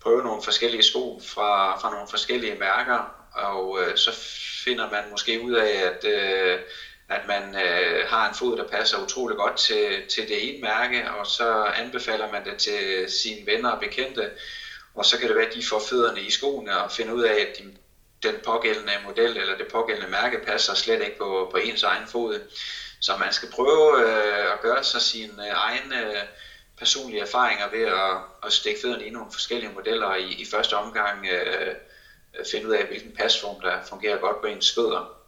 [SPEAKER 2] prøve nogle forskellige sko fra, fra nogle forskellige mærker, og øh, så finder man måske ud af, at, øh, at man øh, har en fod, der passer utrolig godt til, til det ene mærke, og så anbefaler man det til sine venner og bekendte, og så kan det være, at de får fødderne i skoene og finder ud af, at de, den pågældende model eller det pågældende mærke passer slet ikke på, på ens egen fod. Så man skal prøve øh, at gøre sig sine øh, egne øh, personlige erfaringer ved at, at stikke fødderne i nogle forskellige modeller i, i første omgang øh, øh finde ud af, hvilken pasform, der fungerer godt på ens fødder.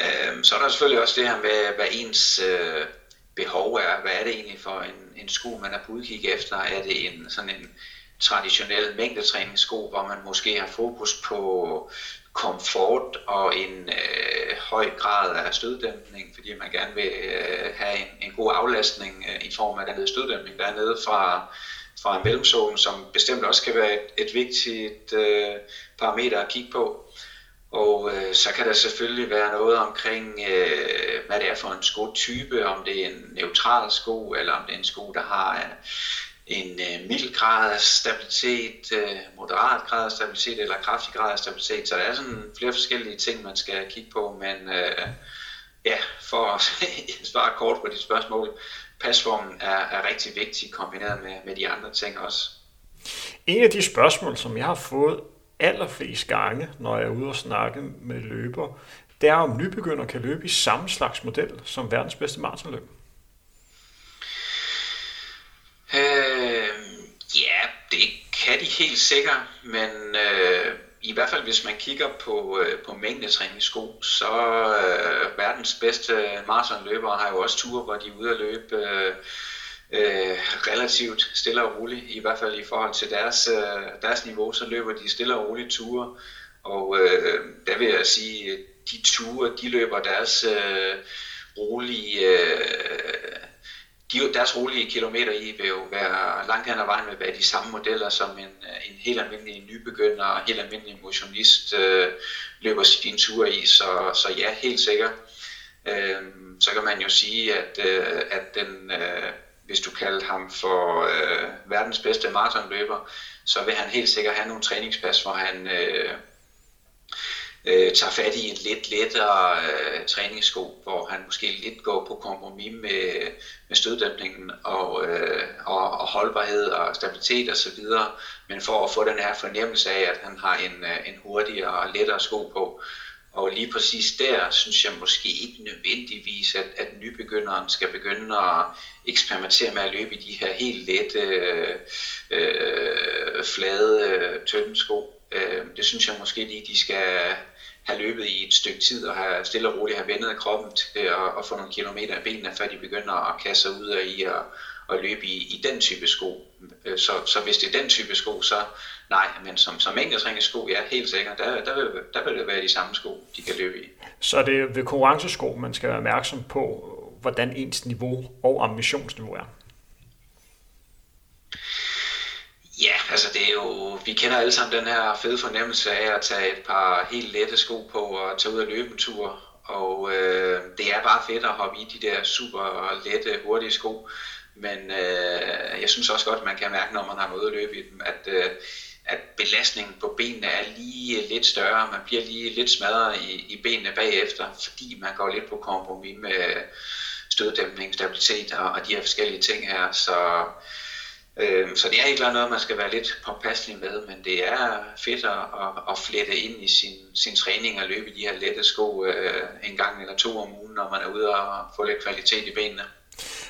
[SPEAKER 2] Øh, så er der selvfølgelig også det her med, hvad ens øh, behov er. Hvad er det egentlig for en, en sko, man er på udkig efter? Er det en sådan en traditionel mængdetræningssko, hvor man måske har fokus på komfort og en øh, høj grad af støddæmpning, fordi man gerne vil øh, have en, en god aflastning øh, i form af den støddæmpning, der er nede fra, fra mellemzonen, som bestemt også kan være et, et vigtigt øh, parameter at kigge på. Og øh, så kan der selvfølgelig være noget omkring, øh, hvad det er for en skotype, om det er en neutral sko, eller om det er en sko, der har øh, en øh, mild grad af stabilitet, øh, moderat grad af stabilitet eller kraftig grad af stabilitet. Så der er sådan flere forskellige ting, man skal kigge på, men øh, ja, for at *laughs* svare kort på dit spørgsmål, pasformen er, er rigtig vigtig kombineret med, med de andre ting også.
[SPEAKER 1] En af de spørgsmål, som jeg har fået allerflest gange, når jeg er ude og snakke med løber, det er, om nybegynder kan løbe i samme slags model som verdens bedste maratonløb.
[SPEAKER 2] Øh, ja, det kan de helt sikkert, men øh, i hvert fald hvis man kigger på, øh, på mængdetræningssko, så øh, verdens bedste maratonløbere har jo også ture, hvor de er ude at løbe øh, øh, relativt stille og roligt, i hvert fald i forhold til deres, øh, deres niveau, så løber de stille og roligt ture. Og øh, der vil jeg sige, de ture, de løber deres øh, rolige øh, de, deres rolige kilometer i vil jo være langt hen ad vejen med være de samme modeller, som en, øh, en helt almindelig nybegynder og helt almindelig motionist øh, løber sin tur i. Så, så ja, helt sikkert. Øh, så kan man jo sige, at, øh, at den, øh, hvis du kalder ham for øh, verdens bedste maratonløber, så vil han helt sikkert have nogle træningspas, hvor han... Øh, øh, tager fat i en lidt lettere øh, træningssko, hvor han måske lidt går på kompromis med, med støddæmpningen og, øh, og, og holdbarhed og stabilitet osv., men for at få den her fornemmelse af, at han har en, øh, en hurtigere og lettere sko på. Og lige præcis der synes jeg måske ikke nødvendigvis, at, at nybegynderen skal begynde at eksperimentere med at løbe i de her helt lette, øh, øh flade, øh, tynde sko. Øh, det synes jeg måske lige, de skal have løbet i et stykke tid og have stille og roligt have vendet kroppen til øh, at, at få nogle kilometer af benene, før de begynder at kaste sig ud af i at, at løbe i, i den type sko. Øh, så, så hvis det er den type sko, så nej, men som, som sko, ja, helt sikkert, der, der, vil, der vil det være de samme sko, de kan løbe i.
[SPEAKER 1] Så er det ved konkurrencesko, man skal være opmærksom på, hvordan ens niveau og ambitionsniveau er?
[SPEAKER 2] Ja, altså det er jo, vi kender alle sammen den her fede fornemmelse af at tage et par helt lette sko på og tage ud og løbe en tur. Og øh, det er bare fedt at hoppe i de der super lette, hurtige sko. Men øh, jeg synes også godt, at man kan mærke, når man har noget at løbe i dem, at, øh, at belastningen på benene er lige lidt større. Man bliver lige lidt smadret i, i benene bagefter, fordi man går lidt på kompromis med støddæmpning, stabilitet og, og de her forskellige ting her. Så Øh, Øhm, så det er ikke noget, man skal være lidt påpasselig med, men det er fedt at, at, at flette ind i sin, sin træning og løbe i de her lette sko øh, en gang eller to om ugen, når man er ude og få lidt kvalitet i benene.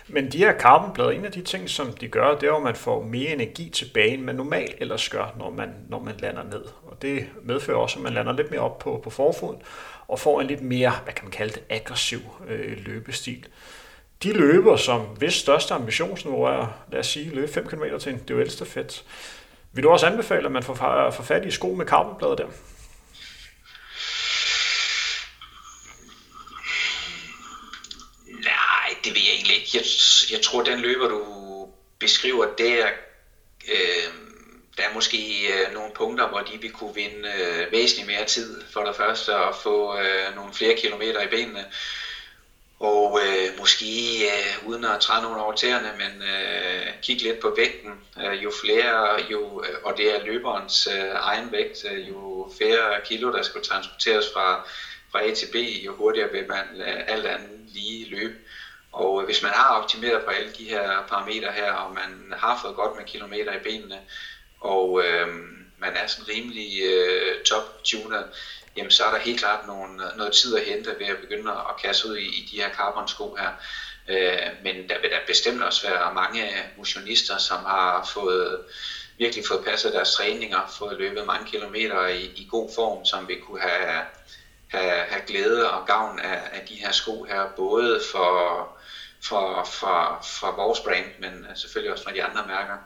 [SPEAKER 1] Men de her carbonblade, en af de ting, som de gør, det er at man får mere energi tilbage, end man normalt ellers gør, når man, når man lander ned. Og det medfører også, at man lander lidt mere op på, på forfoden, og får en lidt mere, hvad kan man kalde det, aggressiv øh, løbestil de løber, som hvis største ambitionsniveau er, lad os sige, løbe 5 km til en duelstafet, vil du også anbefale, at man får, får fat i sko med carbonblade der?
[SPEAKER 2] Nej, det vil jeg egentlig ikke. Jeg, jeg tror, den løber, du beskriver der, øh, der er måske øh, nogle punkter, hvor de vil kunne vinde øh, væsentligt mere tid for det første at få øh, nogle flere kilometer i benene. Og øh, måske øh, uden at træde nogen over tæerne, men øh, kigge lidt på vægten. Øh, jo flere, jo, øh, og det er løberens øh, egen vægt, øh, jo flere kilo, der skal transporteres fra, fra A til B, jo hurtigere vil man øh, alt andet lige løbe. Og øh, hvis man har optimeret på alle de her parametre her, og man har fået godt med kilometer i benene, og øh, man er sådan rimelig øh, top-tuner, jamen så er der helt klart nogle, øh, noget tid at hente ved at begynde at kaste ud i, i de her carbon-sko her. Øh, men der vil der bestemt også være mange motionister, som har fået virkelig fået passet deres træninger, fået løbet mange kilometer i, i god form, som vil kunne have, have, have glæde og gavn af, af de her sko her, både for, for, for, for vores brand, men selvfølgelig også for de andre mærker.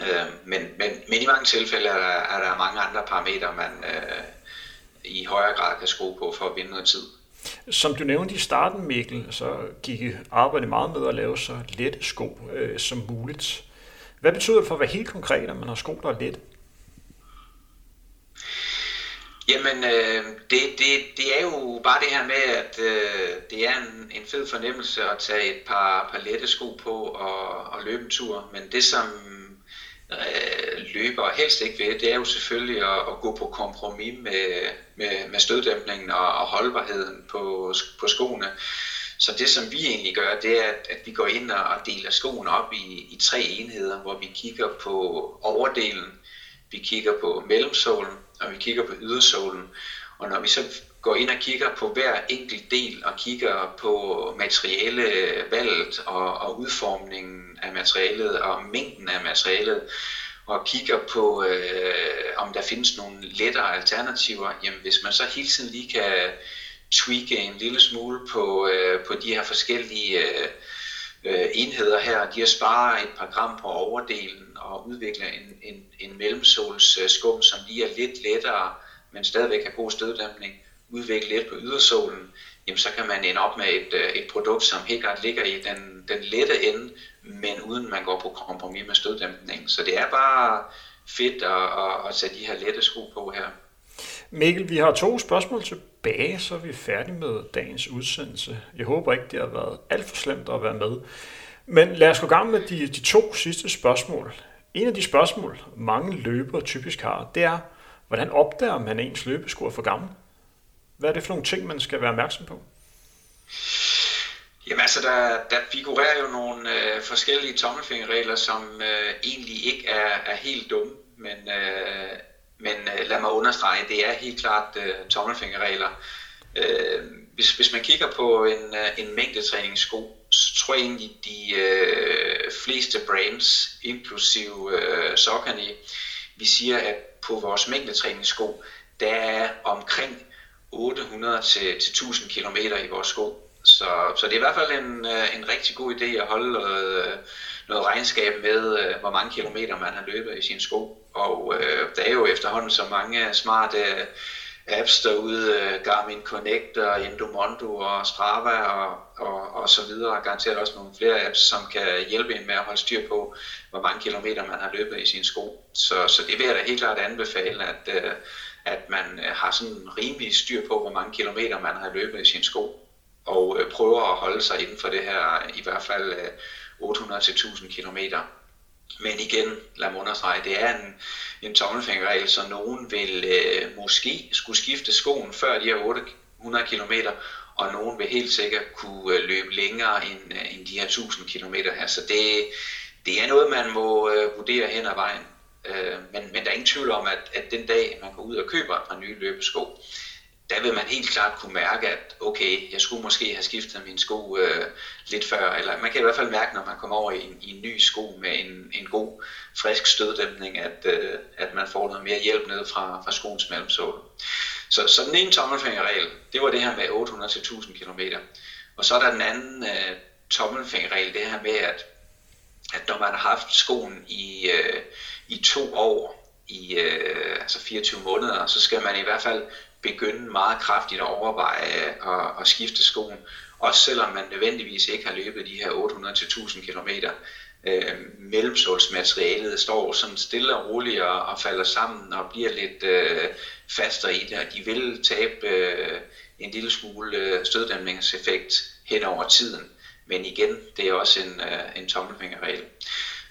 [SPEAKER 2] Øh, men, men, men i mange tilfælde er der, er der mange andre parametre, man, øh, i højere grad kan skrue på for at vinde noget tid.
[SPEAKER 1] Som du nævnte i starten, Mikkel, så gik arbejdet meget med at lave så lette sko øh, som muligt. Hvad betyder det for at være helt konkret, at man har sko, der er lette?
[SPEAKER 2] Jamen, øh, det, det, det er jo bare det her med, at øh, det er en, en fed fornemmelse at tage et par, par lette sko på og, og løbe en tur. Men det, som øh, løber helst ikke ved, det er jo selvfølgelig at, at gå på kompromis med, med, med støddæmpningen og, og holdbarheden på, på skoene. Så det, som vi egentlig gør, det er, at, at vi går ind og deler skoen op i, i tre enheder, hvor vi kigger på overdelen, vi kigger på mellemsålen, og vi kigger på ydersålen. Og når vi så går ind og kigger på hver enkelt del og kigger på materialevalget og, og udformningen af materialet og mængden af materialet, og kigger på, øh, om der findes nogle lettere alternativer, jamen hvis man så hele tiden lige kan tweake en lille smule på, øh, på de her forskellige øh, øh enheder her, de har sparet et par gram på overdelen og udvikler en, en, en mellemsolsskum, som lige er lidt lettere, men stadigvæk har god støddæmpning, udvikle lidt på ydersålen, jamen så kan man ende op med et, øh, et produkt, som helt klart ligger i den, den lette ende, men uden man går på kompromis med støddæmpningen. Så det er bare fedt at, at, at sætte de her lette sko på her.
[SPEAKER 1] Mikkel, vi har to spørgsmål tilbage, så er vi færdige med dagens udsendelse. Jeg håber ikke, det har været alt for slemt at være med. Men lad os gå gang med de, de to sidste spørgsmål. En af de spørgsmål, mange løbere typisk har, det er, hvordan opdager man ens løbesko er for gammel? Hvad er det for nogle ting, man skal være opmærksom på?
[SPEAKER 2] Jamen altså, der, der figurerer jo nogle øh, forskellige tommelfingerregler, som øh, egentlig ikke er, er helt dumme, men, øh, men øh, lad mig understrege, det er helt klart øh, tommelfingerregler. Øh, hvis, hvis man kigger på en, øh, en mængdetræningssko, så tror jeg egentlig, de øh, fleste brands, inklusive øh, Saucony, vi siger, at på vores mængdetræningssko, der er omkring 800 til, til 1000 km i vores sko. Så, så det er i hvert fald en, øh, en rigtig god idé at holde noget, øh, noget regnskab med, øh, hvor mange kilometer man har løbet i sine sko. Og øh, der er jo efterhånden så mange smarte apps derude, Garmin Connect og Endomondo og Strava og, og, og så videre. Garanteret også nogle flere apps, som kan hjælpe en med at holde styr på, hvor mange kilometer man har løbet i sine sko. Så, så det vil jeg da helt klart anbefale, at, at man øh, har sådan rimelig styr på, hvor mange kilometer man har løbet i sine sko og øh, prøver at holde sig inden for det her, i hvert fald øh, 800-1000 km. Men igen, lad mig understrege, det er en, en tommelfingerregel, så nogen vil øh, måske skulle skifte skoen før de her 800 km, og nogen vil helt sikkert kunne øh, løbe længere end, øh, end de her 1000 km her. Så det, det er noget, man må øh, vurdere hen ad vejen. Øh, men, men der er ingen tvivl om, at, at den dag, man går ud og køber et par nye løbesko, der vil man helt klart kunne mærke, at okay, jeg skulle måske have skiftet min sko øh, lidt før, eller man kan i hvert fald mærke, når man kommer over i en, i en ny sko med en, en god, frisk støddæmpning, at, øh, at man får noget mere hjælp ned fra, fra skoens mellemsåle. Så, så den ene tommelfingerregel, det var det her med 800-1000 km. Og så er der den anden øh, tommelfingerregel, det her med, at, at når man har haft skoen i, øh, i to år, i øh, altså 24 måneder, så skal man i hvert fald begynde meget kraftigt at overveje at, at skifte skoen, også selvom man nødvendigvis ikke har løbet de her 800-1000 km. Øh, mellemsålsmaterialet står sådan stille og roligt og, og falder sammen og bliver lidt øh, fastere i det, og de vil tabe øh, en lille smule øh, støddæmningseffekt hen over tiden. Men igen, det er også en, øh, en tommelfingerregel.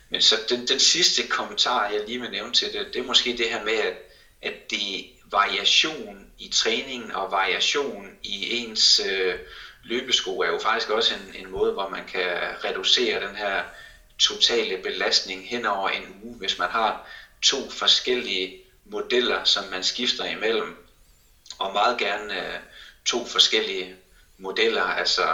[SPEAKER 2] Men så den, den sidste kommentar, jeg lige vil nævne til det, det er måske det her med, at, at det variation i træningen og variation i ens øh, løbesko er jo faktisk også en, en måde, hvor man kan reducere den her totale belastning hen over en uge, hvis man har to forskellige modeller, som man skifter imellem, og meget gerne øh, to forskellige modeller, altså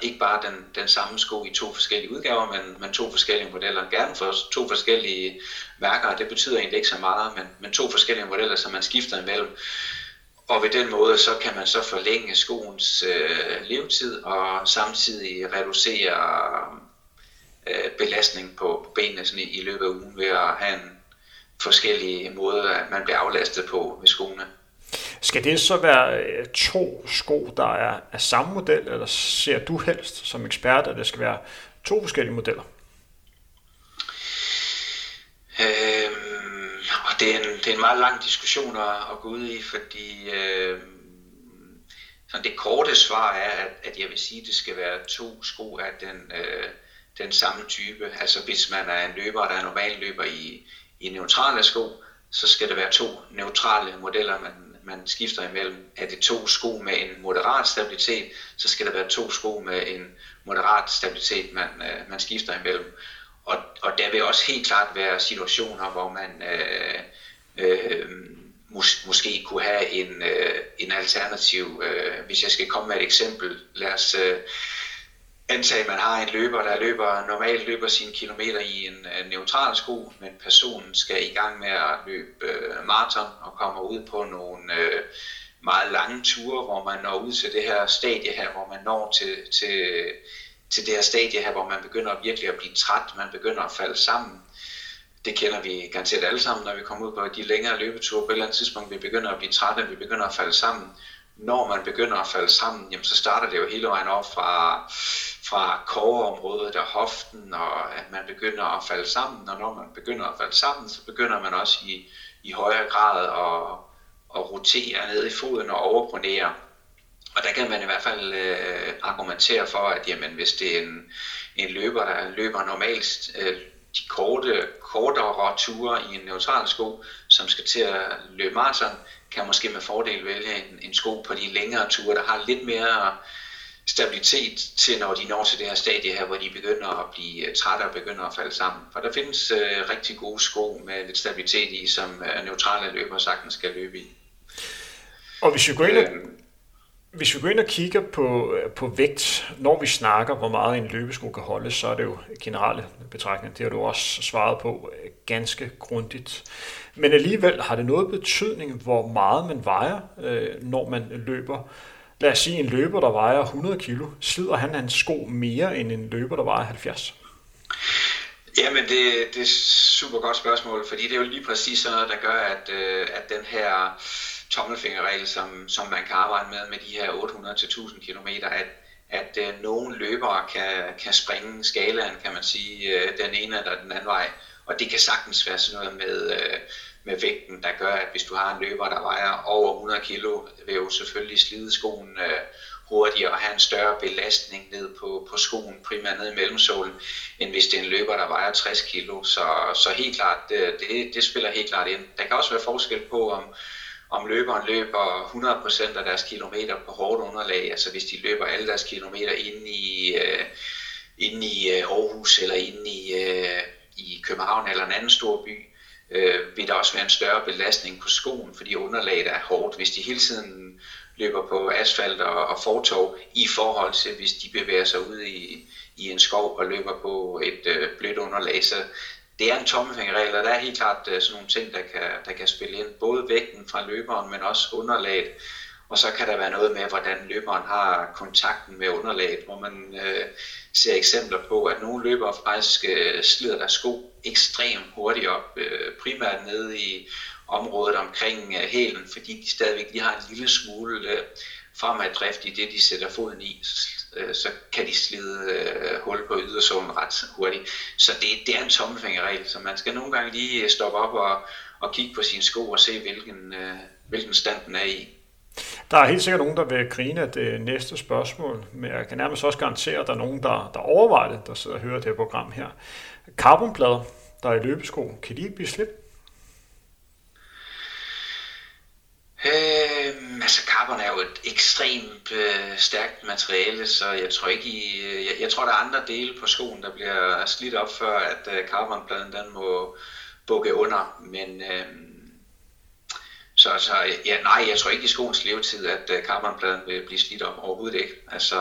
[SPEAKER 2] ikke bare den, den samme sko i to forskellige udgaver, men, men to forskellige modeller. Gerne for to forskellige værker, det betyder egentlig ikke så meget, men, men to forskellige modeller, som man skifter imellem. Og ved den måde, så kan man så forlænge skoens øh, levetid og samtidig reducere øh, belastning på, på benene sådan i, i løbet af ugen ved at have en forskellige måder, at man bliver aflastet på med skoene.
[SPEAKER 1] Skal det så være øh, to sko, der er af samme model, eller ser du helst som ekspert, at det skal være to forskellige modeller?
[SPEAKER 2] Øhm, og det, er en, det er en meget lang diskussion at, at gå ud i, fordi øh, sådan det korte svar er, at, at jeg vil sige, at det skal være to sko af den, øh, den samme type. Altså hvis man er en løber, der er normalt løber i, i neutrale sko, så skal det være to neutrale modeller, man, man skifter imellem. Er det to sko med en moderat stabilitet, så skal der være to sko med en moderat stabilitet, man, øh, man skifter imellem. Og, og der vil også helt klart være situationer, hvor man øh, øh, mås, måske kunne have en, øh, en alternativ. Øh, hvis jeg skal komme med et eksempel, lad os øh, antage, at man har en løber, der løber normalt løber sine kilometer i en øh, neutral sko, men personen skal i gang med at løbe øh, maraton og kommer ud på nogle øh, meget lange ture, hvor man når ud til det her stadie her, hvor man når til, til, til det her stadie her, hvor man begynder virkelig at blive træt, man begynder at falde sammen. Det kender vi garanteret alle sammen, når vi kommer ud på de længere løbeture. På et eller andet tidspunkt, vi begynder at blive trætte, vi begynder at falde sammen. Når man begynder at falde sammen, jamen, så starter det jo hele vejen op fra fra koreområdet og hoften, og at man begynder at falde sammen, og når man begynder at falde sammen, så begynder man også i, i højere grad at, at rotere ned i foden og overpronere. Og der kan man i hvert fald øh, argumentere for, at jamen, hvis det er en, en løber, der løber normalt øh, de korte, kortere ture i en neutral sko, som skal til at løbe maraton, kan måske med fordel vælge en, en sko på de længere ture, der har lidt mere stabilitet til, når de når til det her stadie her, hvor de begynder at blive øh, trætte og begynder at falde sammen. For der findes øh, rigtig gode sko med lidt stabilitet i, som øh, neutrale løbere sagtens skal løbe i.
[SPEAKER 1] Og hvis vi går ind og, øh, hvis vi går ind og kigger på, øh, på vægt, når vi snakker, hvor meget en løbesko kan holde, så er det jo generelle betragtning. Det har du også svaret på ganske grundigt. Men alligevel har det noget betydning, hvor meget man vejer, øh, når man løber lad os sige, en løber, der vejer 100 kilo, slider han hans sko mere end en løber, der vejer 70?
[SPEAKER 2] Jamen, det, det er et super godt spørgsmål, fordi det er jo lige præcis sådan noget, der gør, at, øh, at den her tommelfingerregel, som, som man kan arbejde med, med de her 800-1000 km, at, at øh, nogle løbere kan, kan springe skalaen, kan man sige, øh, den ene eller den anden vej. Og det kan sagtens være sådan noget med, øh, med vægten, der gør, at hvis du har en løber, der vejer over 100 kg, vil jo selvfølgelig slide skoen øh, hurtigere og have en større belastning ned på, på skoen, primært ned i mellemsålen, end hvis det er en løber, der vejer 60 kg. Så, så helt klart, det, det, det spiller helt klart ind. Der kan også være forskel på, om, om løberen løber 100% af deres kilometer på hårdt underlag, altså hvis de løber alle deres kilometer inde i, øh, inde i øh, Aarhus eller inde i, øh, i København eller en anden stor by, øh, vil der også være en større belastning på skoen, fordi underlaget er hårdt. Hvis de hele tiden løber på asfalt og, og fortov i forhold til, hvis de bevæger sig ud i, i en skov og løber på et øh, blødt underlag. Så det er en tommelfingerregel, og der er helt klart øh, sådan nogle ting, der kan, der kan spille ind. Både vægten fra løberen, men også underlaget. Og så kan der være noget med, hvordan løberen har kontakten med underlaget, hvor man øh, ser eksempler på, at nogle løbere faktisk øh, slider deres sko ekstremt hurtigt op, øh, primært nede i området omkring øh, hælen, fordi de stadigvæk de har en lille smule øh, fremaddrift i det, de sætter foden i, øh, så kan de slide øh, hul på ydersålen ret hurtigt. Så det, det er en tommelfingerregel, så man skal nogle gange lige øh, stoppe op og, og kigge på sine sko og se, hvilken, øh, hvilken stand den er i.
[SPEAKER 1] Der er helt sikkert nogen, der vil grine af det næste spørgsmål, men jeg kan nærmest også garantere, at der er nogen, der, der overvejer det, der sidder og hører det her program her. Carbonplader, der er i løbesko, kan de ikke blive slidt?
[SPEAKER 2] Øhm, altså carbon er jo et ekstremt øh, stærkt materiale, så jeg tror ikke i, øh, jeg, jeg tror der er andre dele på skoen, der bliver slidt op før at øh, carbonpladen den må bukke under, men øh, så, så ja, nej, jeg tror ikke i skoens levetid, at uh, carbonpladen vil blive slidt op overhovedet ikke. Altså,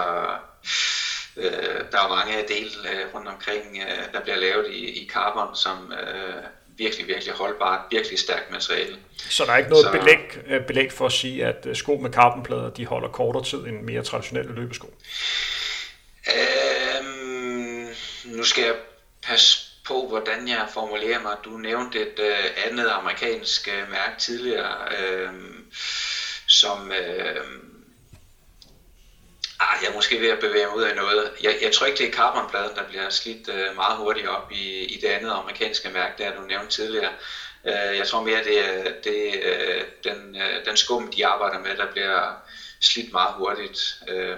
[SPEAKER 2] øh, der er mange dele uh, rundt omkring, uh, der bliver lavet i, i carbon, som uh, virkelig, virkelig holdbart, virkelig stærkt materiale.
[SPEAKER 1] Så der er ikke noget så, belæg, belæg for at sige, at sko med carbonplader, de holder kortere tid end mere traditionelle løbesko?
[SPEAKER 2] Øhm, nu skal jeg passe på, hvordan jeg formulerer mig. Du nævnte et øh, andet amerikansk øh, mærke tidligere, øh, som... Øh, ah, jeg er måske ved at bevæge mig ud af noget. Jeg, jeg tror ikke, det er carbonpladen, der bliver slidt øh, meget hurtigt op i, i det andet amerikanske mærke, der du nævnte tidligere. Øh, jeg tror mere, det er det, øh, den, øh, den skum, de arbejder med, der bliver slidt meget hurtigt. Øh,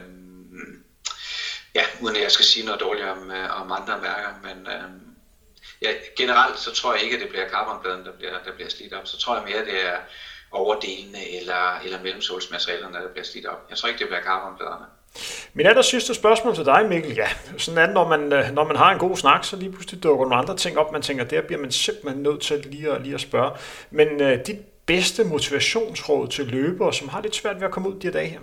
[SPEAKER 2] ja, uden at jeg skal sige noget dårligt om, øh, om andre mærker, men... Øh, ja, generelt så tror jeg ikke, at det bliver carbonpladen, der bliver, der bliver slidt op. Så tror jeg mere, at det er overdelene eller, eller mellemsålsmaterialerne, der bliver slidt op. Jeg tror ikke, det bliver carbonpladerne.
[SPEAKER 1] Min aller sidste spørgsmål til dig, Mikkel. Ja, sådan er det, når man, øh, når man har en god snak, så lige pludselig dukker nogle andre ting op, man tænker, der bliver man simpelthen nødt til lige at, lige at spørge. Men uh, dit bedste motivationsråd til løbere, som har lidt svært ved at komme ud de her dage her?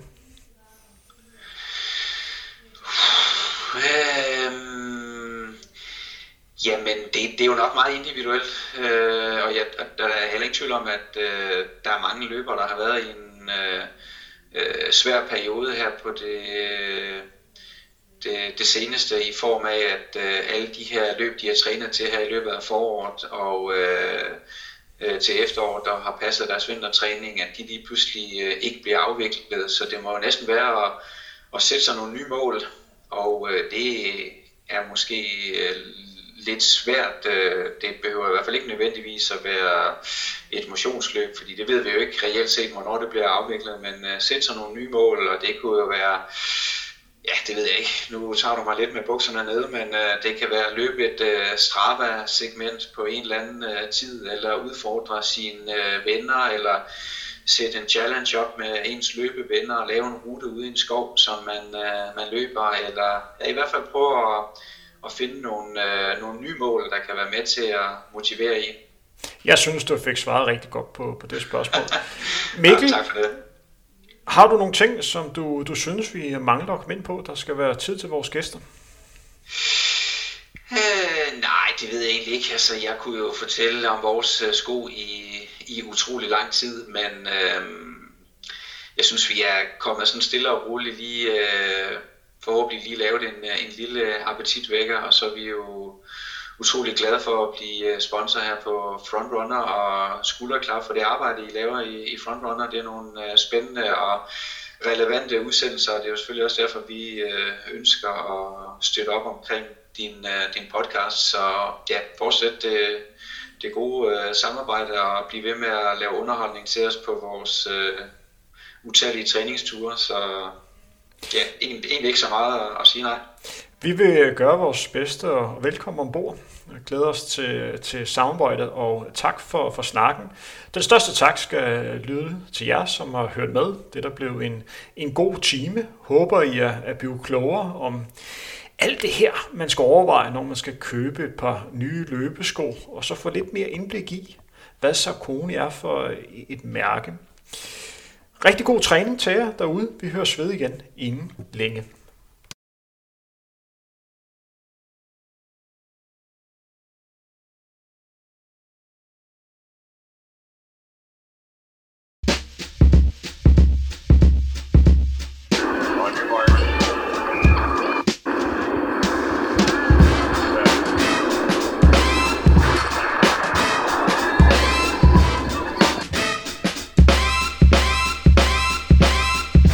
[SPEAKER 2] Jamen, det, det er jo nok meget individuelt, øh, og jeg, der er heller ikke tvivl om, at øh, der er mange løbere, der har været i en øh, øh, svær periode her på det, øh, det, det seneste, i form af, at øh, alle de her løb, de har trænet til her i løbet af foråret, og øh, øh, til efteråret, der har passet deres vintertræning, at de lige pludselig øh, ikke bliver afviklet, så det må jo næsten være at, at sætte sig nogle nye mål, og øh, det er måske øh, lidt svært. Øh, det behøver i hvert fald ikke nødvendigvis at være et motionsløb, fordi det ved vi jo ikke reelt set, hvornår det bliver afviklet, men sætte sæt sig nogle nye mål, og det kunne jo være Ja, det ved jeg ikke. Nu tager du mig lidt med bukserne nede, men øh, det kan være at løbe et Strava-segment på en eller anden tid, eller udfordre sine venner, eller sætte en challenge op med ens løbevenner og lave en rute ude i en skov, som man, øh, man løber, eller ja, i hvert fald prøve at, at finde nogle, øh, nogle nye mål, der kan være med til at motivere i.
[SPEAKER 1] Jeg synes, du fik svaret rigtig godt på, på det spørgsmål. *laughs* Mikkel,
[SPEAKER 2] ja, tak for det.
[SPEAKER 1] har du nogle ting, som du, du synes, vi mangler at komme ind på, der skal være tid til vores gæster?
[SPEAKER 2] Øh, nej, det ved jeg egentlig ikke. Altså, jeg kunne jo fortælle om vores øh, sko i, i utrolig lang tid, men øh, jeg synes, vi er kommet sådan stille og roligt lige, øh, forhåbentlig lige lavet en, øh, en lille øh, appetitvækker, og så er vi jo utrolig glade for at blive øh, sponsor her på Frontrunner, og skulderklar for det arbejde, I laver i, i Frontrunner. Det er nogle spændende og relevante udsendelser, og det er jo selvfølgelig også derfor, vi ønsker at støtte op omkring din, din podcast. Så ja, fortsæt det, det gode samarbejde og blive ved med at lave underholdning til os på vores utallige træningsture. Så ja, egentlig, egentlig ikke så meget at sige nej.
[SPEAKER 1] Vi vil gøre vores bedste og velkommen ombord. Jeg glæder os til, til samarbejdet, og tak for, for snakken. Den største tak skal lyde til jer, som har hørt med. Det der blev en, en god time. Håber I er, er blevet klogere om alt det her, man skal overveje, når man skal købe et par nye løbesko, og så få lidt mere indblik i, hvad Sarkoni er for et mærke. Rigtig god træning til jer derude. Vi høres ved igen inden længe.